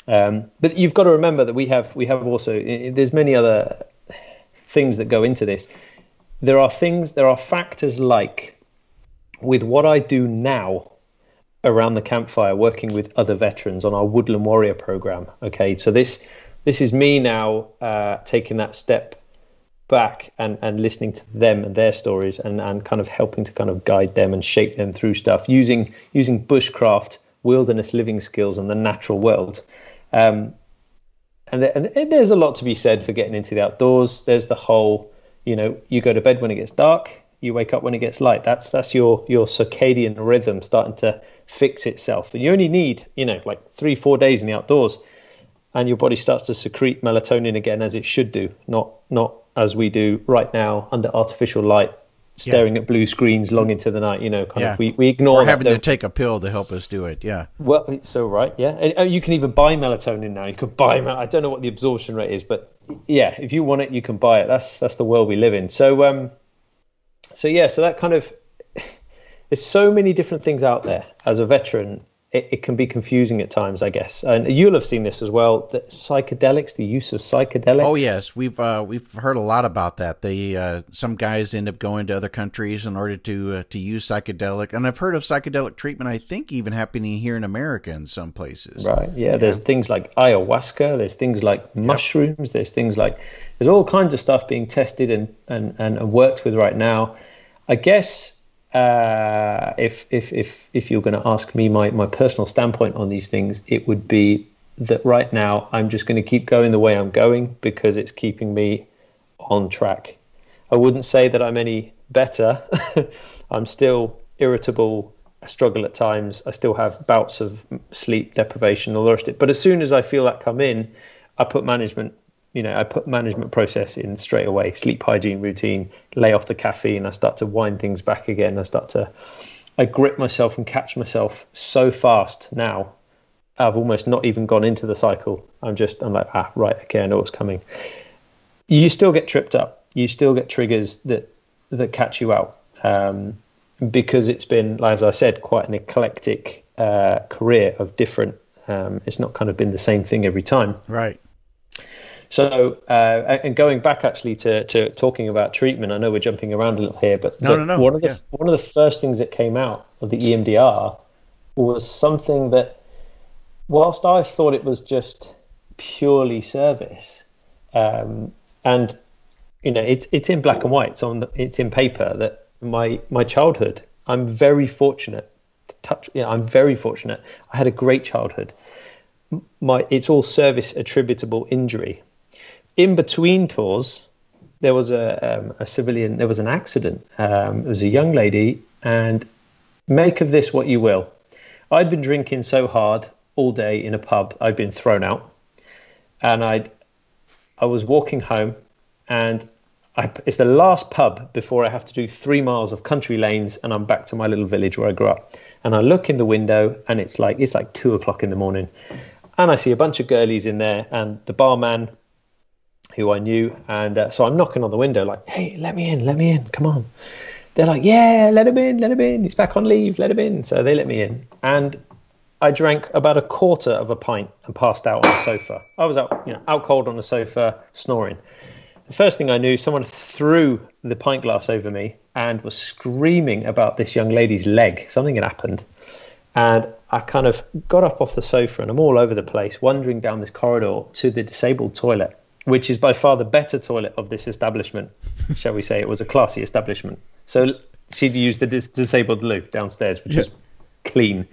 Um, but you've got to remember that we have we have also there's many other things that go into this. There are things, there are factors like with what I do now around the campfire, working with other veterans on our Woodland Warrior program. Okay, so this this is me now uh, taking that step back and, and listening to them and their stories and, and kind of helping to kind of guide them and shape them through stuff using using bushcraft, wilderness living skills, and the natural world. Um, and, th- and there's a lot to be said for getting into the outdoors. There's the whole, you know, you go to bed when it gets dark, you wake up when it gets light. That's that's your your circadian rhythm starting to fix itself. And you only need, you know, like three four days in the outdoors, and your body starts to secrete melatonin again as it should do, not not as we do right now under artificial light, staring at blue screens long into the night. You know, kind Yeah. of we we ignore or that. having to take a pill to help us do it. Yeah. well, it's so right, yeah. And, uh, you can even buy melatonin now. You can buy. I don't know what the absorption rate is, but yeah, if you want it, you can buy it. That's that's the world we live in. So, um, so yeah, so that kind of there's so many different things out there. As a veteran, it, it can be confusing at times, I guess. And you'll have seen this as well. That psychedelics, the use of psychedelics. Oh yes, we've uh, we've heard a lot about that. They uh, some guys end up going to other countries in order to uh, to use psychedelic, and I've heard of psychedelic treatment. I think even happening here in America in some places. Right. Yeah. There's things like ayahuasca. There's things like mushrooms. There's things like there's all kinds of stuff being tested and and, and worked with right now. I guess uh, if if if if you're going to ask me my my personal standpoint on these things, it would be that right now I'm just going to keep going the way I'm going because it's keeping me on track. I wouldn't say that I'm any better. I'm still irritable. I struggle at times. I still have bouts of sleep deprivation, all the rest of it. But as soon as I feel that come in, I put management, you know, I put management process in straight away. Sleep hygiene routine, lay off the caffeine. I start to wind things back again. I start to, I grip myself and catch myself so fast now. I've almost not even gone into the cycle. I'm just, I'm like, ah, right, okay, I know what's coming. You still get tripped up. You still get triggers that that catch you out. Um, because it's been, as I said, quite an eclectic uh, career of different. Um, it's not kind of been the same thing every time. Right. So, uh, and going back actually to, to talking about treatment, I know we're jumping around a little here, but No, but no, no, One of the yeah. one of the first things that came out of the EMDR was something that, whilst I thought it was just purely service, um, and you know, it's it's in black and white. It's on the, it's in paper that my my childhood. I'm very fortunate. To touch, yeah, I'm very fortunate. I had a great childhood. My it's all service attributable injury. In between tours, there was a um, a civilian. There was an accident. Um, it was a young lady, and make of this what you will. I'd been drinking so hard all day in a pub. I'd been thrown out, and I, I was walking home, and I, it's the last pub before I have to do three miles of country lanes, and I'm back to my little village where I grew up. And I look in the window, and it's like it's like two o'clock in the morning, and I see a bunch of girlies in there, and the barman, who I knew, and uh, so I'm knocking on the window like, "Hey, let me in, let me in, come on." They're like, "Yeah, let him in, let him in. He's back on leave, let him in." So they let me in, and I drank about a quarter of a pint and passed out on the sofa. I was out, you know, out cold on the sofa, snoring. The first thing I knew, someone threw the pint glass over me and was screaming about this young lady's leg. Something had happened. And I kind of got up off the sofa and I'm all over the place, wandering down this corridor to the disabled toilet, which is by far the better toilet of this establishment. Shall we say it was a classy establishment? So she'd used the dis- disabled loo downstairs, which was clean.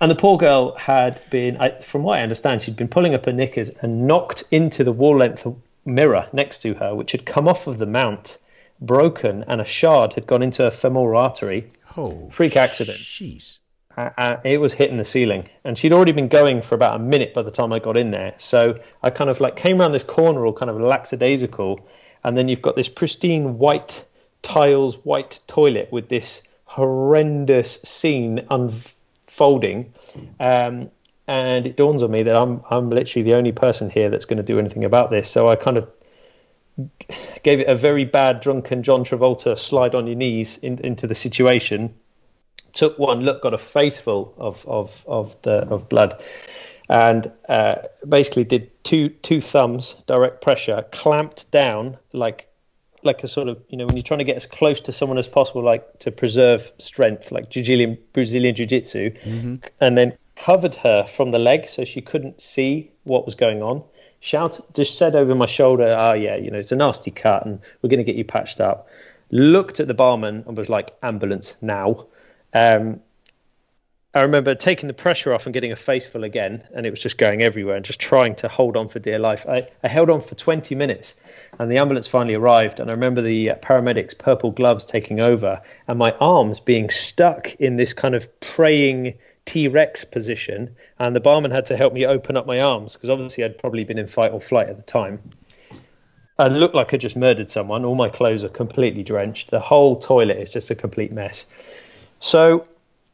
And the poor girl had been, I, from what I understand, she'd been pulling up her knickers and knocked into the wall length mirror next to her, which had come off of the mount, broken, and a shard had gone into her femoral artery. Oh, Freak accident. Jeez. Uh, it was hitting the ceiling, and she'd already been going for about a minute by the time I got in there. So I kind of like came around this corner, all kind of lackadaisical, and then you've got this pristine white tiles, white toilet with this horrendous scene unfolding. Um, and it dawns on me that I'm I'm literally the only person here that's going to do anything about this. So I kind of gave it a very bad drunken John Travolta slide on your knees in, into the situation. Took one look, got a face full of of of the of blood, and uh, basically did two two thumbs direct pressure, clamped down like like a sort of you know when you're trying to get as close to someone as possible, like to preserve strength, like Brazilian Brazilian jiu jitsu, and then covered her from the leg so she couldn't see what was going on. Shout just said over my shoulder, "Oh yeah, you know it's a nasty cut, and we're going to get you patched up." Looked at the barman and was like, "Ambulance now." Um, I remember taking the pressure off and getting a face full again, and it was just going everywhere and just trying to hold on for dear life. I, I held on for 20 minutes, and the ambulance finally arrived. And I remember the uh, paramedics' purple gloves taking over, and my arms being stuck in this kind of praying T Rex position. And the barman had to help me open up my arms because obviously I'd probably been in fight or flight at the time. I looked like I just murdered someone. All my clothes are completely drenched. The whole toilet is just a complete mess. So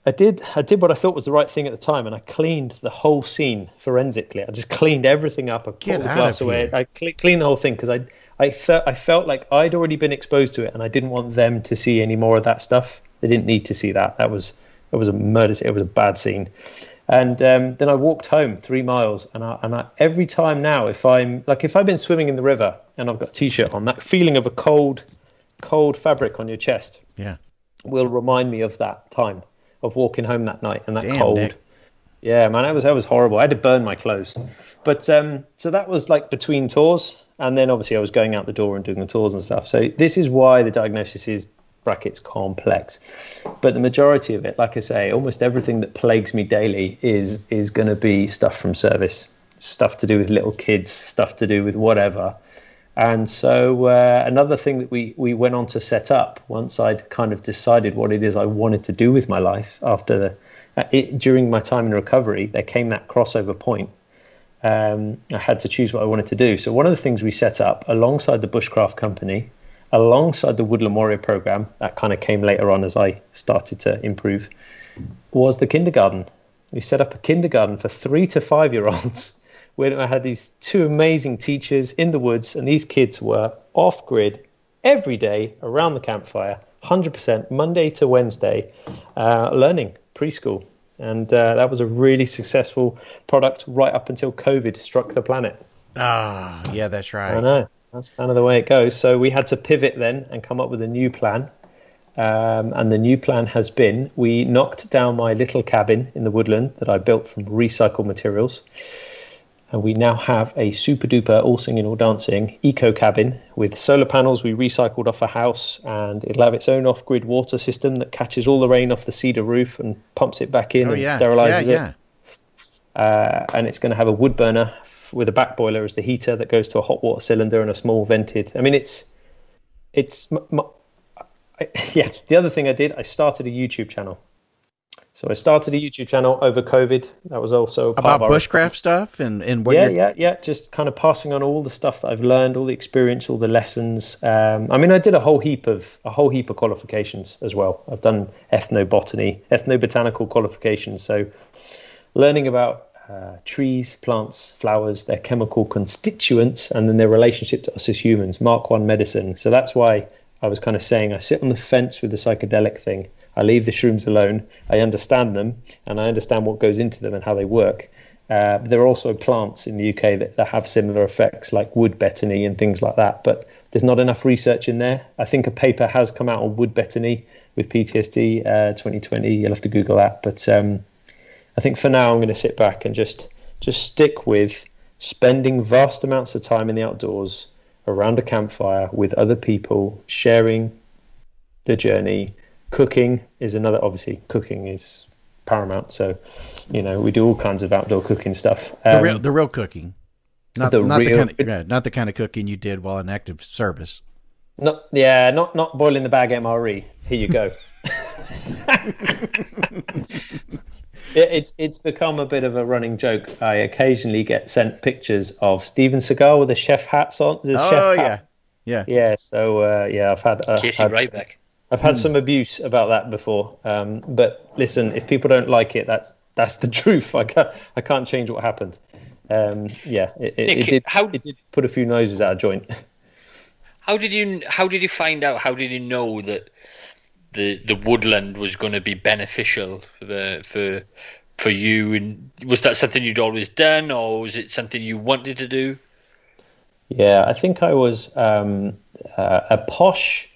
I did I did what I thought was the right thing at the time, and I cleaned the whole scene forensically. I just cleaned everything up. I put Get the glass away. I cle cleaned the whole thing because I I felt I felt like I'd already been exposed to it, and I didn't want them to see any more of that stuff. They didn't need to see that. That was it was a murder. Scene. It was a bad scene. And um, then I walked home three miles, and I, and I, every time now, if I'm like if I've been swimming in the river and I've got a t-shirt on, that feeling of a cold, cold fabric on your chest Yeah. Will remind me of that time of walking home that night and that Damn, cold. Nick. Yeah, man, that was that was horrible. I had to burn my clothes. But um, so that was like between tours, and then obviously I was going out the door and doing the tours and stuff. So this is why the diagnosis is brackets complex. But the majority of it, like I say, almost everything that plagues me daily is is going to be stuff from service, stuff to do with little kids, stuff to do with whatever. And so uh, another thing that we we went on to set up once I'd kind of decided what it is I wanted to do with my life after the uh, it, during my time in recovery, there came that crossover point. Um, I had to choose what I wanted to do. So one of the things we set up alongside the Bushcraft Company, alongside the Woodland Warrior program, that kind of came later on as I started to improve, was the kindergarten. We set up a kindergarten for three to five year olds where I had these two amazing teachers in the woods, and these kids were off grid every day around the campfire, 100% Monday to Wednesday, uh, learning preschool. And uh, that was a really successful product right up until COVID struck the planet. Ah, yeah, that's right. I know. That's kind of the way it goes. So we had to pivot then and come up with a new plan. Um, and the new plan has been we knocked down my little cabin in the woodland that I built from recycled materials. And we now have a super duper all singing, all dancing eco cabin with solar panels we recycled off a house. And it'll have its own off grid water system that catches all the rain off the cedar roof and pumps it back in Oh and yeah. sterilizes yeah, it yeah. uh, and it's going to have a wood burner with a back boiler as the heater that goes to a hot water cylinder and a small vented. I mean, it's it's m- m- I, yeah. The other thing I did, I started a YouTube channel. So I started a YouTube channel over COVID. That was also part About bushcraft stuff and, and what yeah, you're yeah, yeah. Just kind of passing on all the stuff that I've learned, all the experience, all the lessons. Um, I mean, I did a whole heap of a whole heap of qualifications as well. I've done ethnobotany, ethnobotanical qualifications. So, learning about uh, trees, plants, flowers, their chemical constituents, and then their relationship to us as humans. Mark one medicine. So that's why I was kind of saying I sit on the fence with the psychedelic thing. I leave the shrooms alone. I understand them, and I understand what goes into them and how they work. Uh, there are also plants in the UK that, that have similar effects, like wood betony and things like that. But there's not enough research in there. I think a paper has come out on wood betony with PTSD uh, 2020. You'll have to Google that. But um, I think for now I'm going to sit back and just just stick with spending vast amounts of time in the outdoors around a campfire with other people, sharing the journey. Cooking is another. Obviously, cooking is paramount. So, you know, we do all kinds of outdoor cooking stuff. the Um, real the real cooking. Not the not the kind of yeah, not the kind of cooking you did while in active service. Not yeah, not not boiling the bag MRE. Here you go. it, it's it's become a bit of a running joke. I occasionally get sent pictures of Steven Seagal with the chef hats on. The Oh chef yeah. hat. Yeah. yeah. So uh, yeah, I've had uh, Casey had- Ryback. I've had some abuse about that before. Um, but listen, if people don't like it, that's that's the truth. I can't I can't change what happened. Um, yeah, it, it, Nick, it did. how- it did put a few noses out of joint. How did you how did you find out? How did you know that the the woodland was going to be beneficial for the, for for you? And was that something you'd always done, or was it something you wanted to do? Yeah, I think I was um, uh, a posh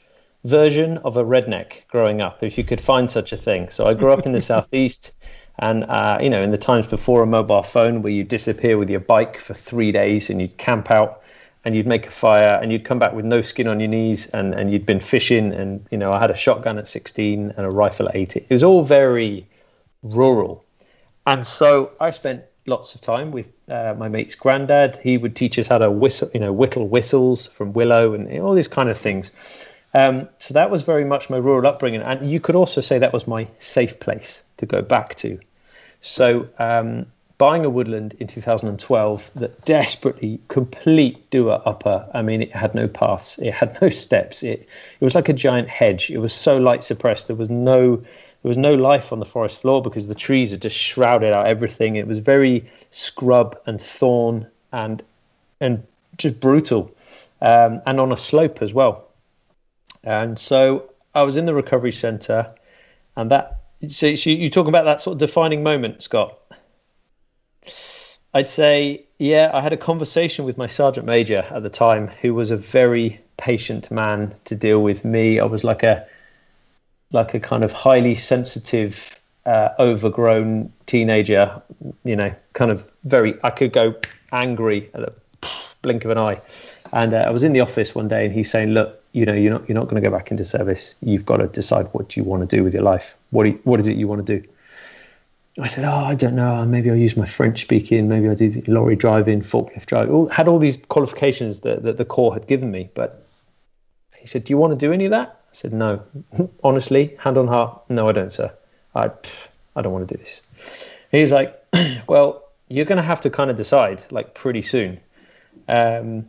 version of a redneck growing up, if you could find such a thing. So I grew up in the southeast, and uh, you know, in the times before a mobile phone, where you disappear with your bike for three days and you'd camp out and you'd make a fire and you'd come back with no skin on your knees and, and you'd been fishing and you know I had a shotgun at 16 and a rifle at 18. It was all very rural. And so I spent lots of time with uh, my mate's granddad. He would teach us how to whistle, you know, whittle whistles from willow and all these kind of things. Um, so that was very much my rural upbringing, and you could also say that was my safe place to go back to. So um, buying a woodland in 2012 that desperately complete doer upper. I mean, it had no paths, it had no steps. It it was like a giant hedge. It was so light suppressed. There was no there was no life on the forest floor because the trees had just shrouded out everything. It was very scrub and thorn and and just brutal, um, and on a slope as well. And so I was in the recovery centre, and that. So, so you talking about that sort of defining moment, Scott? I'd say, yeah, I had a conversation with my sergeant major at the time, who was a very patient man to deal with me. I was like a like a kind of highly sensitive, uh, overgrown teenager. You know, kind of very. I could go angry at the blink of an eye. And uh, I was in the office one day, and he's saying, "Look, you know, you're not you're not going to go back into service. You've got to decide what you want to do with your life. What you, what is it you want to do?" I said, "Oh, I don't know. Maybe I'll use my French speaking. Maybe I'll do lorry driving, forklift driving. All, had all these qualifications that, that the Corps had given me. But he said, "Do you want to do any of that?" I said, "No. Honestly, hand on heart, no, I don't, sir. I, pff, I don't want to do this." He was like, "Well, you're going to have to kind of decide, like, pretty soon." Um,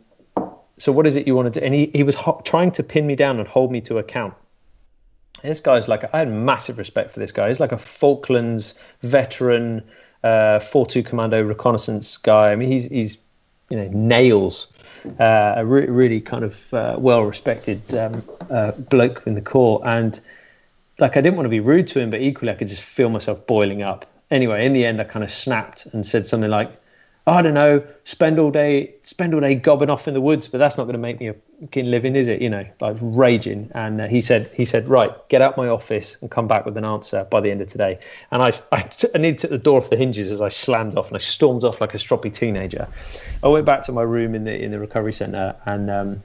so what is it you want to do? And he, he was ho- trying to pin me down and hold me to account. This guy's like, I had massive respect for this guy. He's like a Falklands veteran, uh, 4-2 commando reconnaissance guy. I mean, he's, he's you know, nails uh, a re- really kind of uh, well-respected um, uh, bloke in the Corps. And like, I didn't want to be rude to him, but equally I could just feel myself boiling up. Anyway, in the end, I kind of snapped and said something like, I don't know, spend all day, spend all day gobbing off in the woods, but that's not going to make me a fucking living, is it? You know, like raging. And uh, he said, he said, right, get out my office and come back with an answer by the end of today. And I, I, t- I nearly took the door off the hinges as I slammed off and I stormed off like a stroppy teenager. I went back to my room in the in the recovery center and um,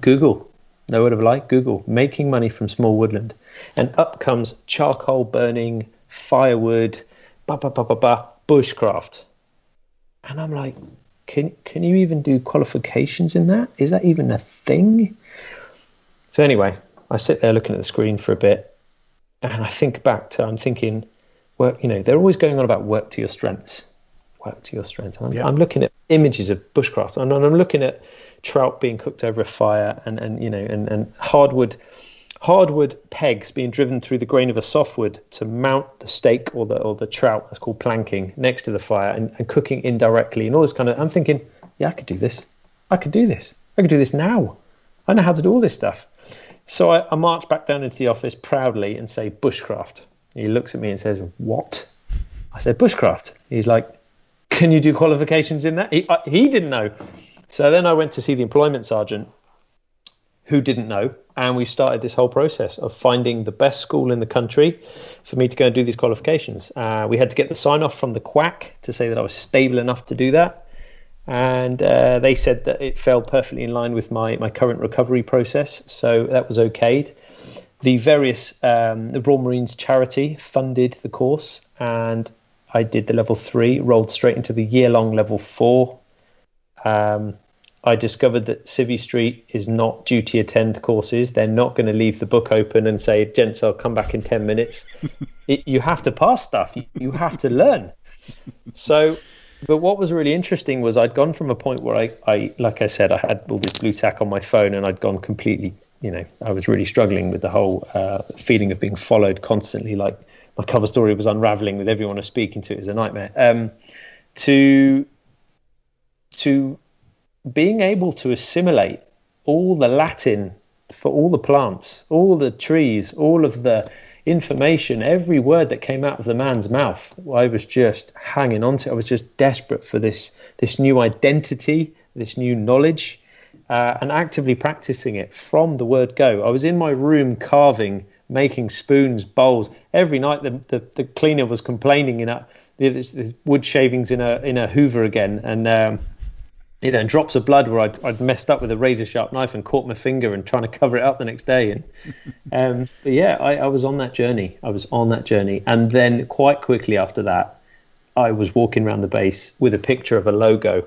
Google, no word of a lie, Google making money from small woodland, and up comes charcoal burning, firewood, ba ba ba ba ba, bushcraft and I'm like, can can you even do qualifications in that? Is that even a thing? So anyway, I sit there looking at the screen for a bit, and I think back to I'm thinking, work. You know, they're always going on about work to your strengths, work to your strengths. I'm, Yeah. I'm looking at images of bushcraft, and I'm looking at trout being cooked over a fire, and and you know, and and hardwood. Hardwood pegs being driven through the grain of a softwood to mount the steak or the or the trout. That's called planking next to the fire and, and cooking indirectly and all this kind of. I'm thinking, yeah, I could do this. I could do this. I could do this now. I know how to do all this stuff. So I, I march back down into the office proudly and say bushcraft. He looks at me and says, "What?" I said, "Bushcraft." He's like, "Can you do qualifications in that?" He, I, he didn't know. So then I went to see the employment sergeant, who didn't know, and we started this whole process of finding the best school in the country for me to go and do these qualifications. Uh, we had to get the sign off from the quack to say that I was stable enough to do that and uh, they said that it fell perfectly in line with my, my current recovery process, so that was okayed. The various um, the Royal Marines charity funded the course, and I did the level three, rolled straight into the year long level four. Um, I discovered that Civvy Street is not duty attend courses. They're not going to leave the book open and say, "Gents, I'll come back in ten minutes." it, you have to pass stuff. You, you have to learn. So but what was really interesting was I'd gone from a point where I, I, like I said, I had all this Blu Tack on my phone and I'd gone completely, you know, I was really struggling with the whole uh, feeling of being followed constantly. Like my cover story was unraveling with everyone I was speaking to. It was a nightmare. Um, to, to being able to assimilate all the Latin for all the plants, all the trees, all of the information, every word that came out of the man's mouth, I was just hanging on to. I was just desperate for this this new identity, this new knowledge, uh, and actively practicing it from the word go. I was in my room carving, making spoons, bowls. Every night, the the, the cleaner was complaining, know, there's, there's wood shavings in a in a Hoover again, and. Um, you know, drops of blood where I'd, I'd messed up with a razor sharp knife and caught my finger and trying to cover it up the next day. And um, but yeah, I, I was on that journey. I was on that journey, and then quite quickly after that, I was walking around the base with a picture of a logo,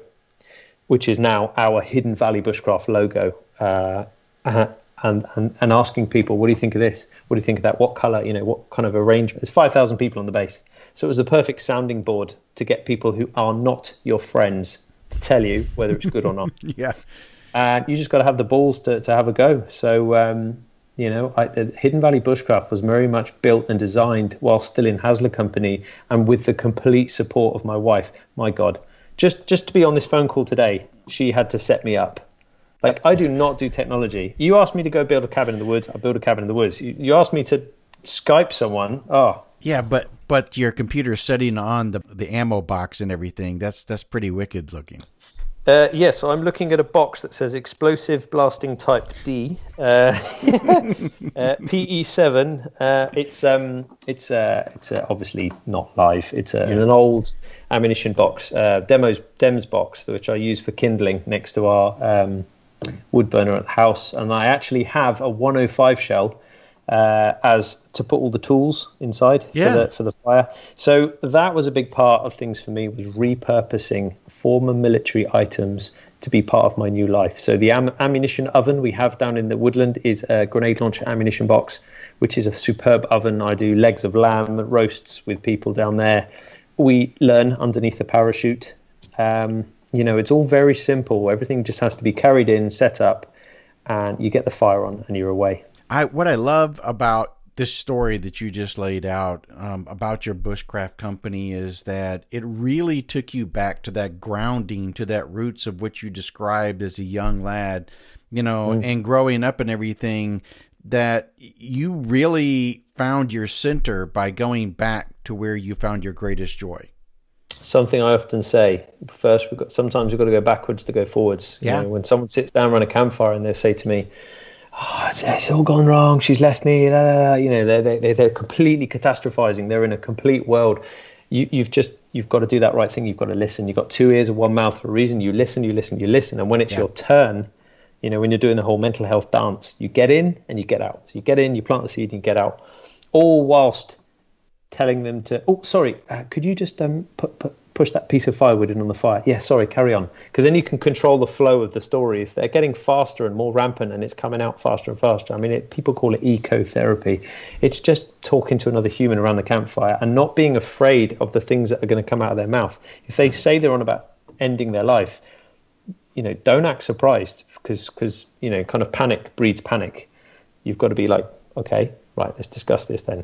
which is now our Hidden Valley Bushcraft logo, uh, uh, and, and and asking people, what do you think of this? What do you think of that? What color? You know, what kind of arrangement? There's five thousand people on the base, so it was the perfect sounding board to get people who are not your friends to tell you whether it's good or not. Yeah. and you just got to have the balls to, to have a go. So, um, you know, I, the Hidden Valley Bushcraft was very much built and designed while still in Hasler Company and with the complete support of my wife. My God, just just to be on this phone call today, she had to set me up. Like I do not do technology. You asked me to go build a cabin in the woods, I build a cabin in the woods. You, you asked me to Skype someone. Oh, Yeah, but but your computer setting on the the ammo box and everything, that's that's pretty wicked looking. Uh, yeah, so I'm looking at a box that says explosive blasting type D, uh, uh, PE7. Uh, it's um, it's uh, it's uh, obviously not live. It's a, an old ammunition box, uh, demos Dems box, which I use for kindling next to our um, wood burner at the house, and I actually have a 105 shell uh, as to put all the tools inside Yeah. for the for the fire. So that was a big part of things for me was repurposing former military items to be part of my new life. So the am- ammunition oven we have down in the woodland is a grenade launcher ammunition box, which is a superb oven. I do legs of lamb roasts with people down there. We learn underneath the parachute. Um, you know, it's all very simple. Everything just has to be carried in, set up, and you get the fire on, and you're away. I what I love about this story that you just laid out um, about your bushcraft company is that it really took you back to that grounding, to that roots of what you described as a young lad, you know, and growing up and everything. That you really found your center by going back to where you found your greatest joy. something I often say. First, we've got sometimes we've got to go backwards to go forwards. You Yeah. know, when someone sits down around a campfire and they say to me, "Oh, it's, it's all gone wrong. She's left me." La, la, la," You know, they're they're, they're completely catastrophizing. They're in a complete world. You, you've just you've got to do that right thing. You've got to listen. You've got two ears and one mouth for a reason. You listen, you listen, you listen, and when it's Yeah. your turn. You know, when you're doing the whole mental health dance, you get in and you get out. So you get in, you plant the seed, and you get out, all whilst telling them to. Oh, sorry. Uh, could you just um, put, put push that piece of firewood in on the fire? Yeah, sorry. Carry on. Because then you can control the flow of the story. If they're getting faster and more rampant, and it's coming out faster and faster. I mean, it, people call it eco therapy. It's just talking to another human around the campfire and not being afraid of the things that are going to come out of their mouth. If they say they're on about ending their life, you know, don't act surprised because because you know, kind of panic breeds panic. You've got to be like, okay, right, let's discuss this then.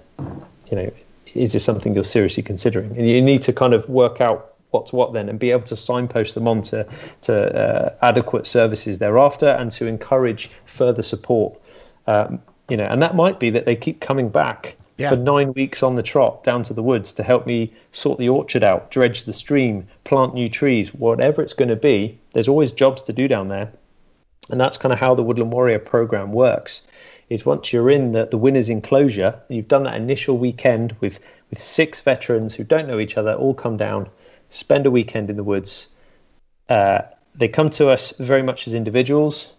You know, is this something you're seriously considering? And you need to kind of work out what's what then and be able to signpost them on to, to uh, adequate services thereafter and to encourage further support. Um, you know, and that might be that they keep coming back yeah. for nine weeks on the trot down to the woods to help me sort the orchard out, dredge the stream, plant new trees, whatever it's going to be. There's always jobs to do down there. And that's kind of how the Woodland Warrior program works is once you're in the, the winner's enclosure, you've done that initial weekend with, with six veterans who don't know each other, all come down, spend a weekend in the woods. Uh, they come to us very much as individuals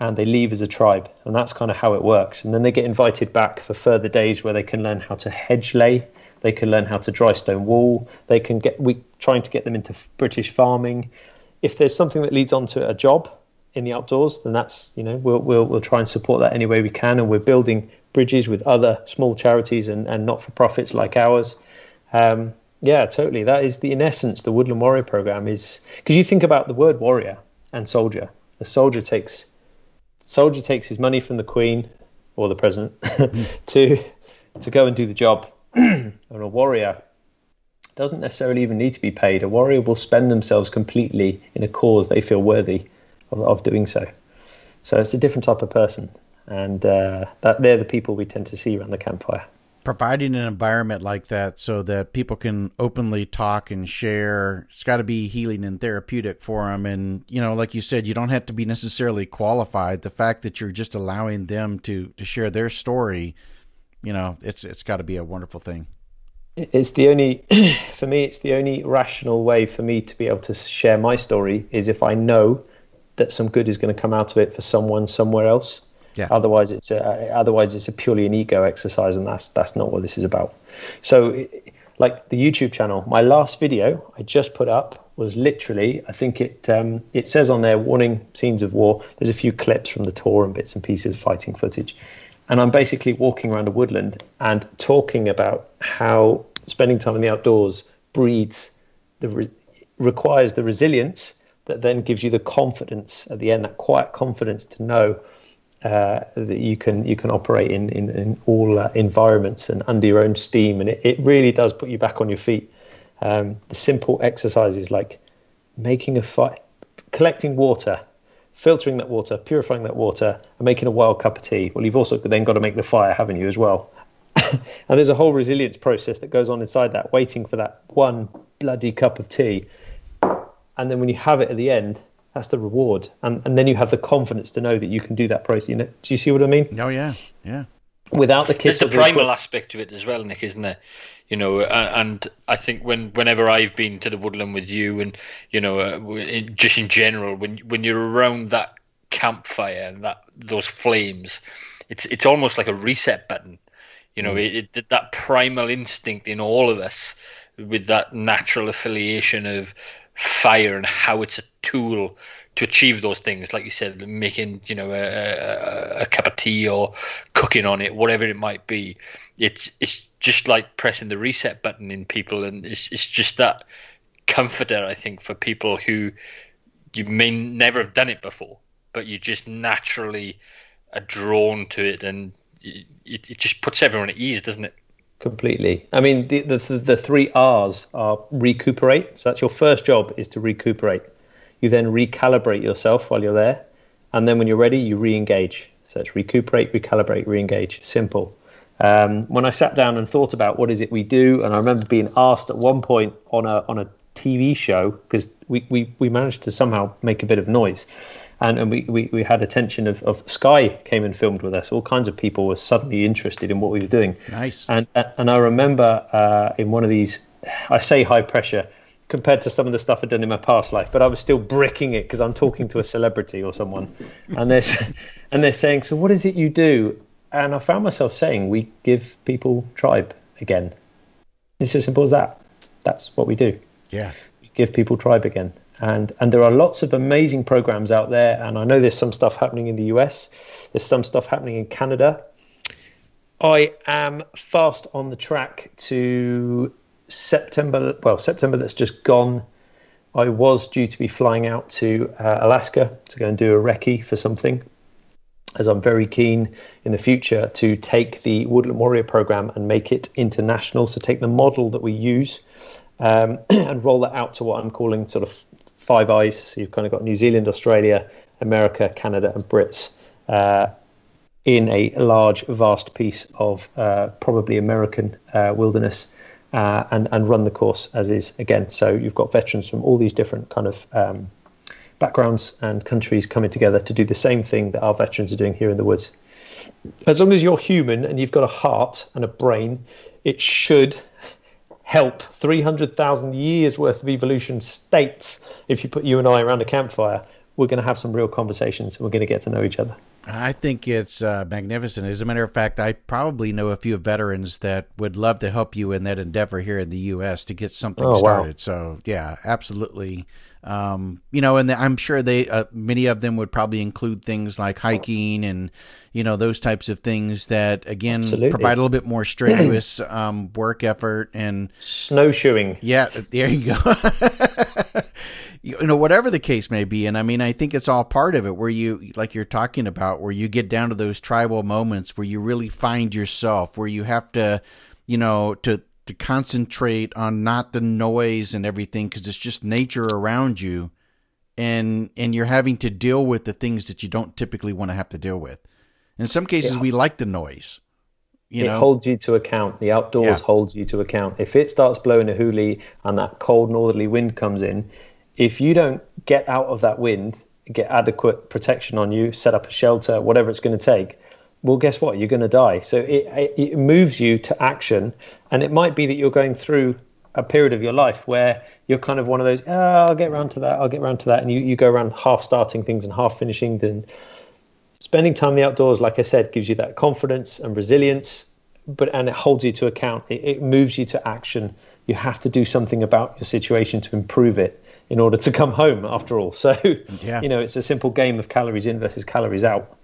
and they leave as a tribe. And that's kind of how it works. And then they get invited back for further days where they can learn how to hedge lay, they can learn how to dry stone wall, they can get, we trying to get them into British farming. If there's something that leads on to a job, in the outdoors, then that's you know we'll we'll we'll try and support that any way we can, and we're building bridges with other small charities and, and not for profits like ours. Um, yeah, totally. That is the in essence the Woodland Warrior program is because you think about the word warrior and soldier. The soldier takes soldier takes his money from the Queen or the President to to go and do the job, and a warrior doesn't necessarily even need to be paid. A warrior will spend themselves completely in a cause they feel worthy of, of doing so. So it's a different type of person, and uh, that they're the people we tend to see around the campfire. Providing an environment like that so that people can openly talk and share, it's got to be healing and therapeutic for them. And you know, like you said, you don't have to be necessarily qualified. The fact that you're just allowing them to to share their story, you know, it's it's got to be a wonderful thing it's the only for me it's the only rational way for me to be able to share my story is if i know that some good is going to come out of it for someone somewhere else. Yeah. Otherwise, it's a, otherwise it's a purely an ego exercise, and that's that's not what this is about. So, like the YouTube channel, my last video I just put up was literally, I think it um, it says on there, warning scenes of war. There's a few clips from the tour and bits and pieces of fighting footage, and I'm basically walking around a woodland and talking about how spending time in the outdoors breeds the re- requires the resilience that then gives you the confidence at the end, that quiet confidence to know uh, that you can you can operate in in, in all uh, environments and under your own steam, and it, it really does put you back on your feet. Um, the simple exercises like making a fire, collecting water, filtering that water, purifying that water, and making a wild cup of tea. Well, you've also then got to make the fire, haven't you, as well? and there's a whole resilience process that goes on inside that, waiting for that one bloody cup of tea and then when you have it at the end that's the reward. And and then you have the confidence to know that you can do that process. You know, do you see what i mean? Oh yeah. Yeah. Without the kiss there's the primal the... aspect to it as well nick isn't there? You know and i think when whenever i've been to the woodland with you and you know uh, just in general when when you're around that campfire and that those flames it's it's almost like a reset button. You know mm. it, it, that primal instinct in all of us with that natural affiliation of fire and how it's a tool to achieve those things. Like you said, making you know a, a, a, cup of tea or cooking on it, whatever it might be. It's it's just like pressing the reset button in people, and it's it's just that comforter. I think for people who you may never have done it before, but you just naturally are drawn to it, and it, it just puts everyone at ease, doesn't it? Completely. I mean, the, the, the three R's are recuperate. So that's your first job is to recuperate. You then recalibrate yourself while you're there, and then when you're ready, you re-engage. So it's recuperate, recalibrate, re-engage. Simple. Um, when I sat down and thought about what is it we do, and I remember being asked at one point on a on a TV show because we, we we managed to somehow make a bit of noise and, and we, we, we had attention of, of Sky came and filmed with us. All kinds of people were suddenly interested in what we were doing. Nice. And and I remember uh, in one of these, I say high pressure compared to some of the stuff I'd done in my past life, but I was still bricking it because I'm talking to a celebrity or someone, and they're and they're saying, so what is it you do? And I found myself saying, we give people tribe again. It's as simple as that. That's what we do. Yeah. We give people tribe again. And and there are lots of amazing programs out there. And I know there's some stuff happening in the US. There's some stuff happening in Canada. I am fast on the track to September. Well, September that's just gone. I was due to be flying out to uh, Alaska to go and do a recce for something, as I'm very keen in the future to take the Woodland Warrior program and make it international. So take the model that we use um, and roll that out to what I'm calling sort of Five Eyes. So you've kind of got New Zealand, Australia, America, Canada, and Brits. Uh, in a large, vast piece of uh, probably American uh, wilderness uh, and, and run the course as is again. So you've got veterans from all these different kind of um, backgrounds and countries coming together to do the same thing that our veterans are doing here in the woods. As long as you're human and you've got a heart and a brain, it should help 300,000 years worth of evolution states if you put you and I around a campfire we're going to have some real conversations. We're going to get to know each other. I think it's uh, magnificent. As a matter of fact, I probably know a few veterans that would love to help you in that endeavor here in the U.S. to get something oh, started. Wow. So, yeah, absolutely. Um, you know, and I'm sure they uh, many of them would probably include things like hiking and you know those types of things that again absolutely. provide a little bit more strenuous um, work effort and snowshoeing. Yeah, there you go. you know whatever the case may be and i mean i think it's all part of it where you like you're talking about where you get down to those tribal moments where you really find yourself where you have to you know to to concentrate on not the noise and everything because it's just nature around you and and you're having to deal with the things that you don't typically want to have to deal with in some cases yeah. we like the noise you it know? holds you to account the outdoors yeah. holds you to account if it starts blowing a hoolie and that cold northerly wind comes in if you don't get out of that wind, get adequate protection on you, set up a shelter, whatever it's going to take, well, guess what? You're going to die. So it, it moves you to action. And it might be that you're going through a period of your life where you're kind of one of those, oh, I'll get around to that, I'll get around to that. And you, you go around half starting things and half finishing. And spending time in the outdoors, like I said, gives you that confidence and resilience, but and it holds you to account. It, it moves you to action. You have to do something about your situation to improve it in order to come home after all. So, yeah. you know, it's a simple game of calories in versus calories out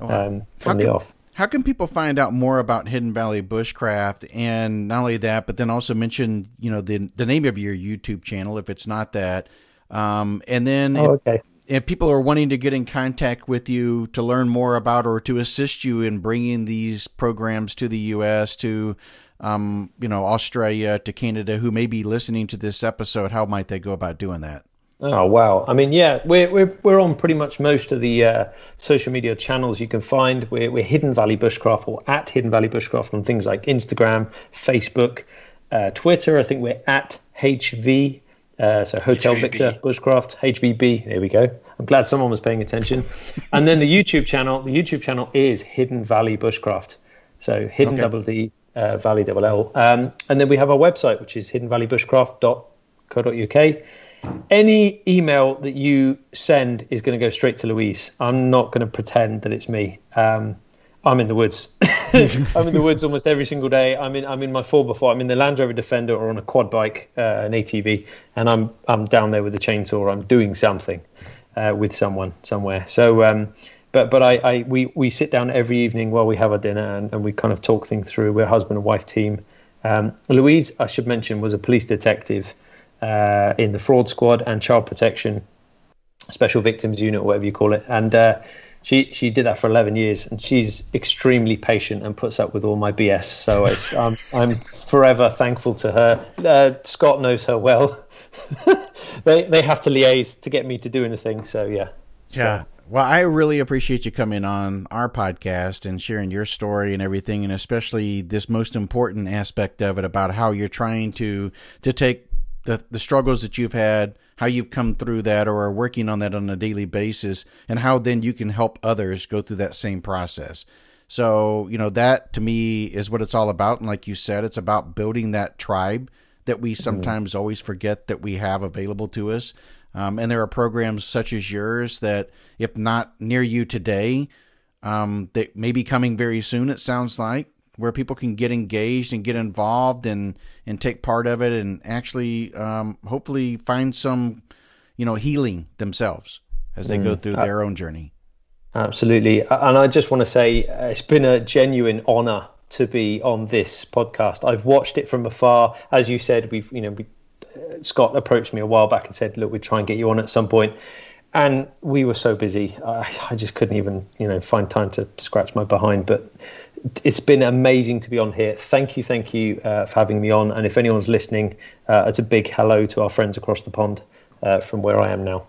oh, um, from the off. How can people find out more about Hidden Valley Bushcraft and not only that, but then also mention, you know, the the name of your YouTube channel if it's not that. Um, and then oh, okay. if, if people are wanting to get in contact with you to learn more about or to assist you in bringing these programs to the U.S. to um, you know, Australia to Canada who may be listening to this episode, how might they go about doing that? Oh wow! I mean, yeah, we're we're we're on pretty much most of the uh, social media channels you can find. We're we're Hidden Valley Bushcraft or at Hidden Valley Bushcraft on things like Instagram, Facebook, uh, Twitter. I think we're at HV, uh, so Hotel HVB. Victor Bushcraft HVB. There we go. I'm glad someone was paying attention. and then the YouTube channel. The YouTube channel is Hidden Valley Bushcraft. So Hidden okay. Double D uh, Valley Double L. Um, and then we have our website, which is hiddenvalleybushcraft.co.uk. Any email that you send is going to go straight to Louise. I'm not going to pretend that it's me. Um, I'm in the woods. I'm in the woods almost every single day. I'm in I'm in my four by four. I'm in the Land Rover Defender or on a quad bike, uh, an ATV, and I'm I'm down there with a chainsaw. I'm doing something uh, with someone somewhere. So um, but but I, I we we sit down every evening while we have our dinner and, and we kind of talk things through. We're a husband and wife team. Um, Louise, I should mention, was a police detective uh, in the fraud squad and child protection special victims unit, or whatever you call it, and. Uh, she she did that for 11 years and she's extremely patient and puts up with all my BS so I'm I'm forever thankful to her uh, Scott knows her well they they have to liaise to get me to do anything so yeah so. yeah well, I really appreciate you coming on our podcast and sharing your story and everything, and especially this most important aspect of it about how you're trying to to take the the struggles that you've had, how you've come through that, or are working on that on a daily basis, and how then you can help others go through that same process. So, you know, that to me is what it's all about. And like you said, it's about building that tribe that we mm-hmm. sometimes always forget that we have available to us. Um, and there are programs such as yours that, if not near you today, um, that may be coming very soon. It sounds like where people can get engaged and get involved and and take part of it and actually um, hopefully find some you know healing themselves as they mm. go through their own journey. Absolutely, and I just want to say uh, it's been a genuine honor to be on this podcast. I've watched it from afar. As you said, we've you know we, Scott approached me a while back and said, "Look, we'd try and get you on at some point." And we were so busy, I, I just couldn't even, you know, find time to scratch my behind. But it's been amazing to be on here. Thank you, thank you uh, for having me on. And if anyone's listening, uh, it's a big hello to our friends across the pond uh, from where I am now.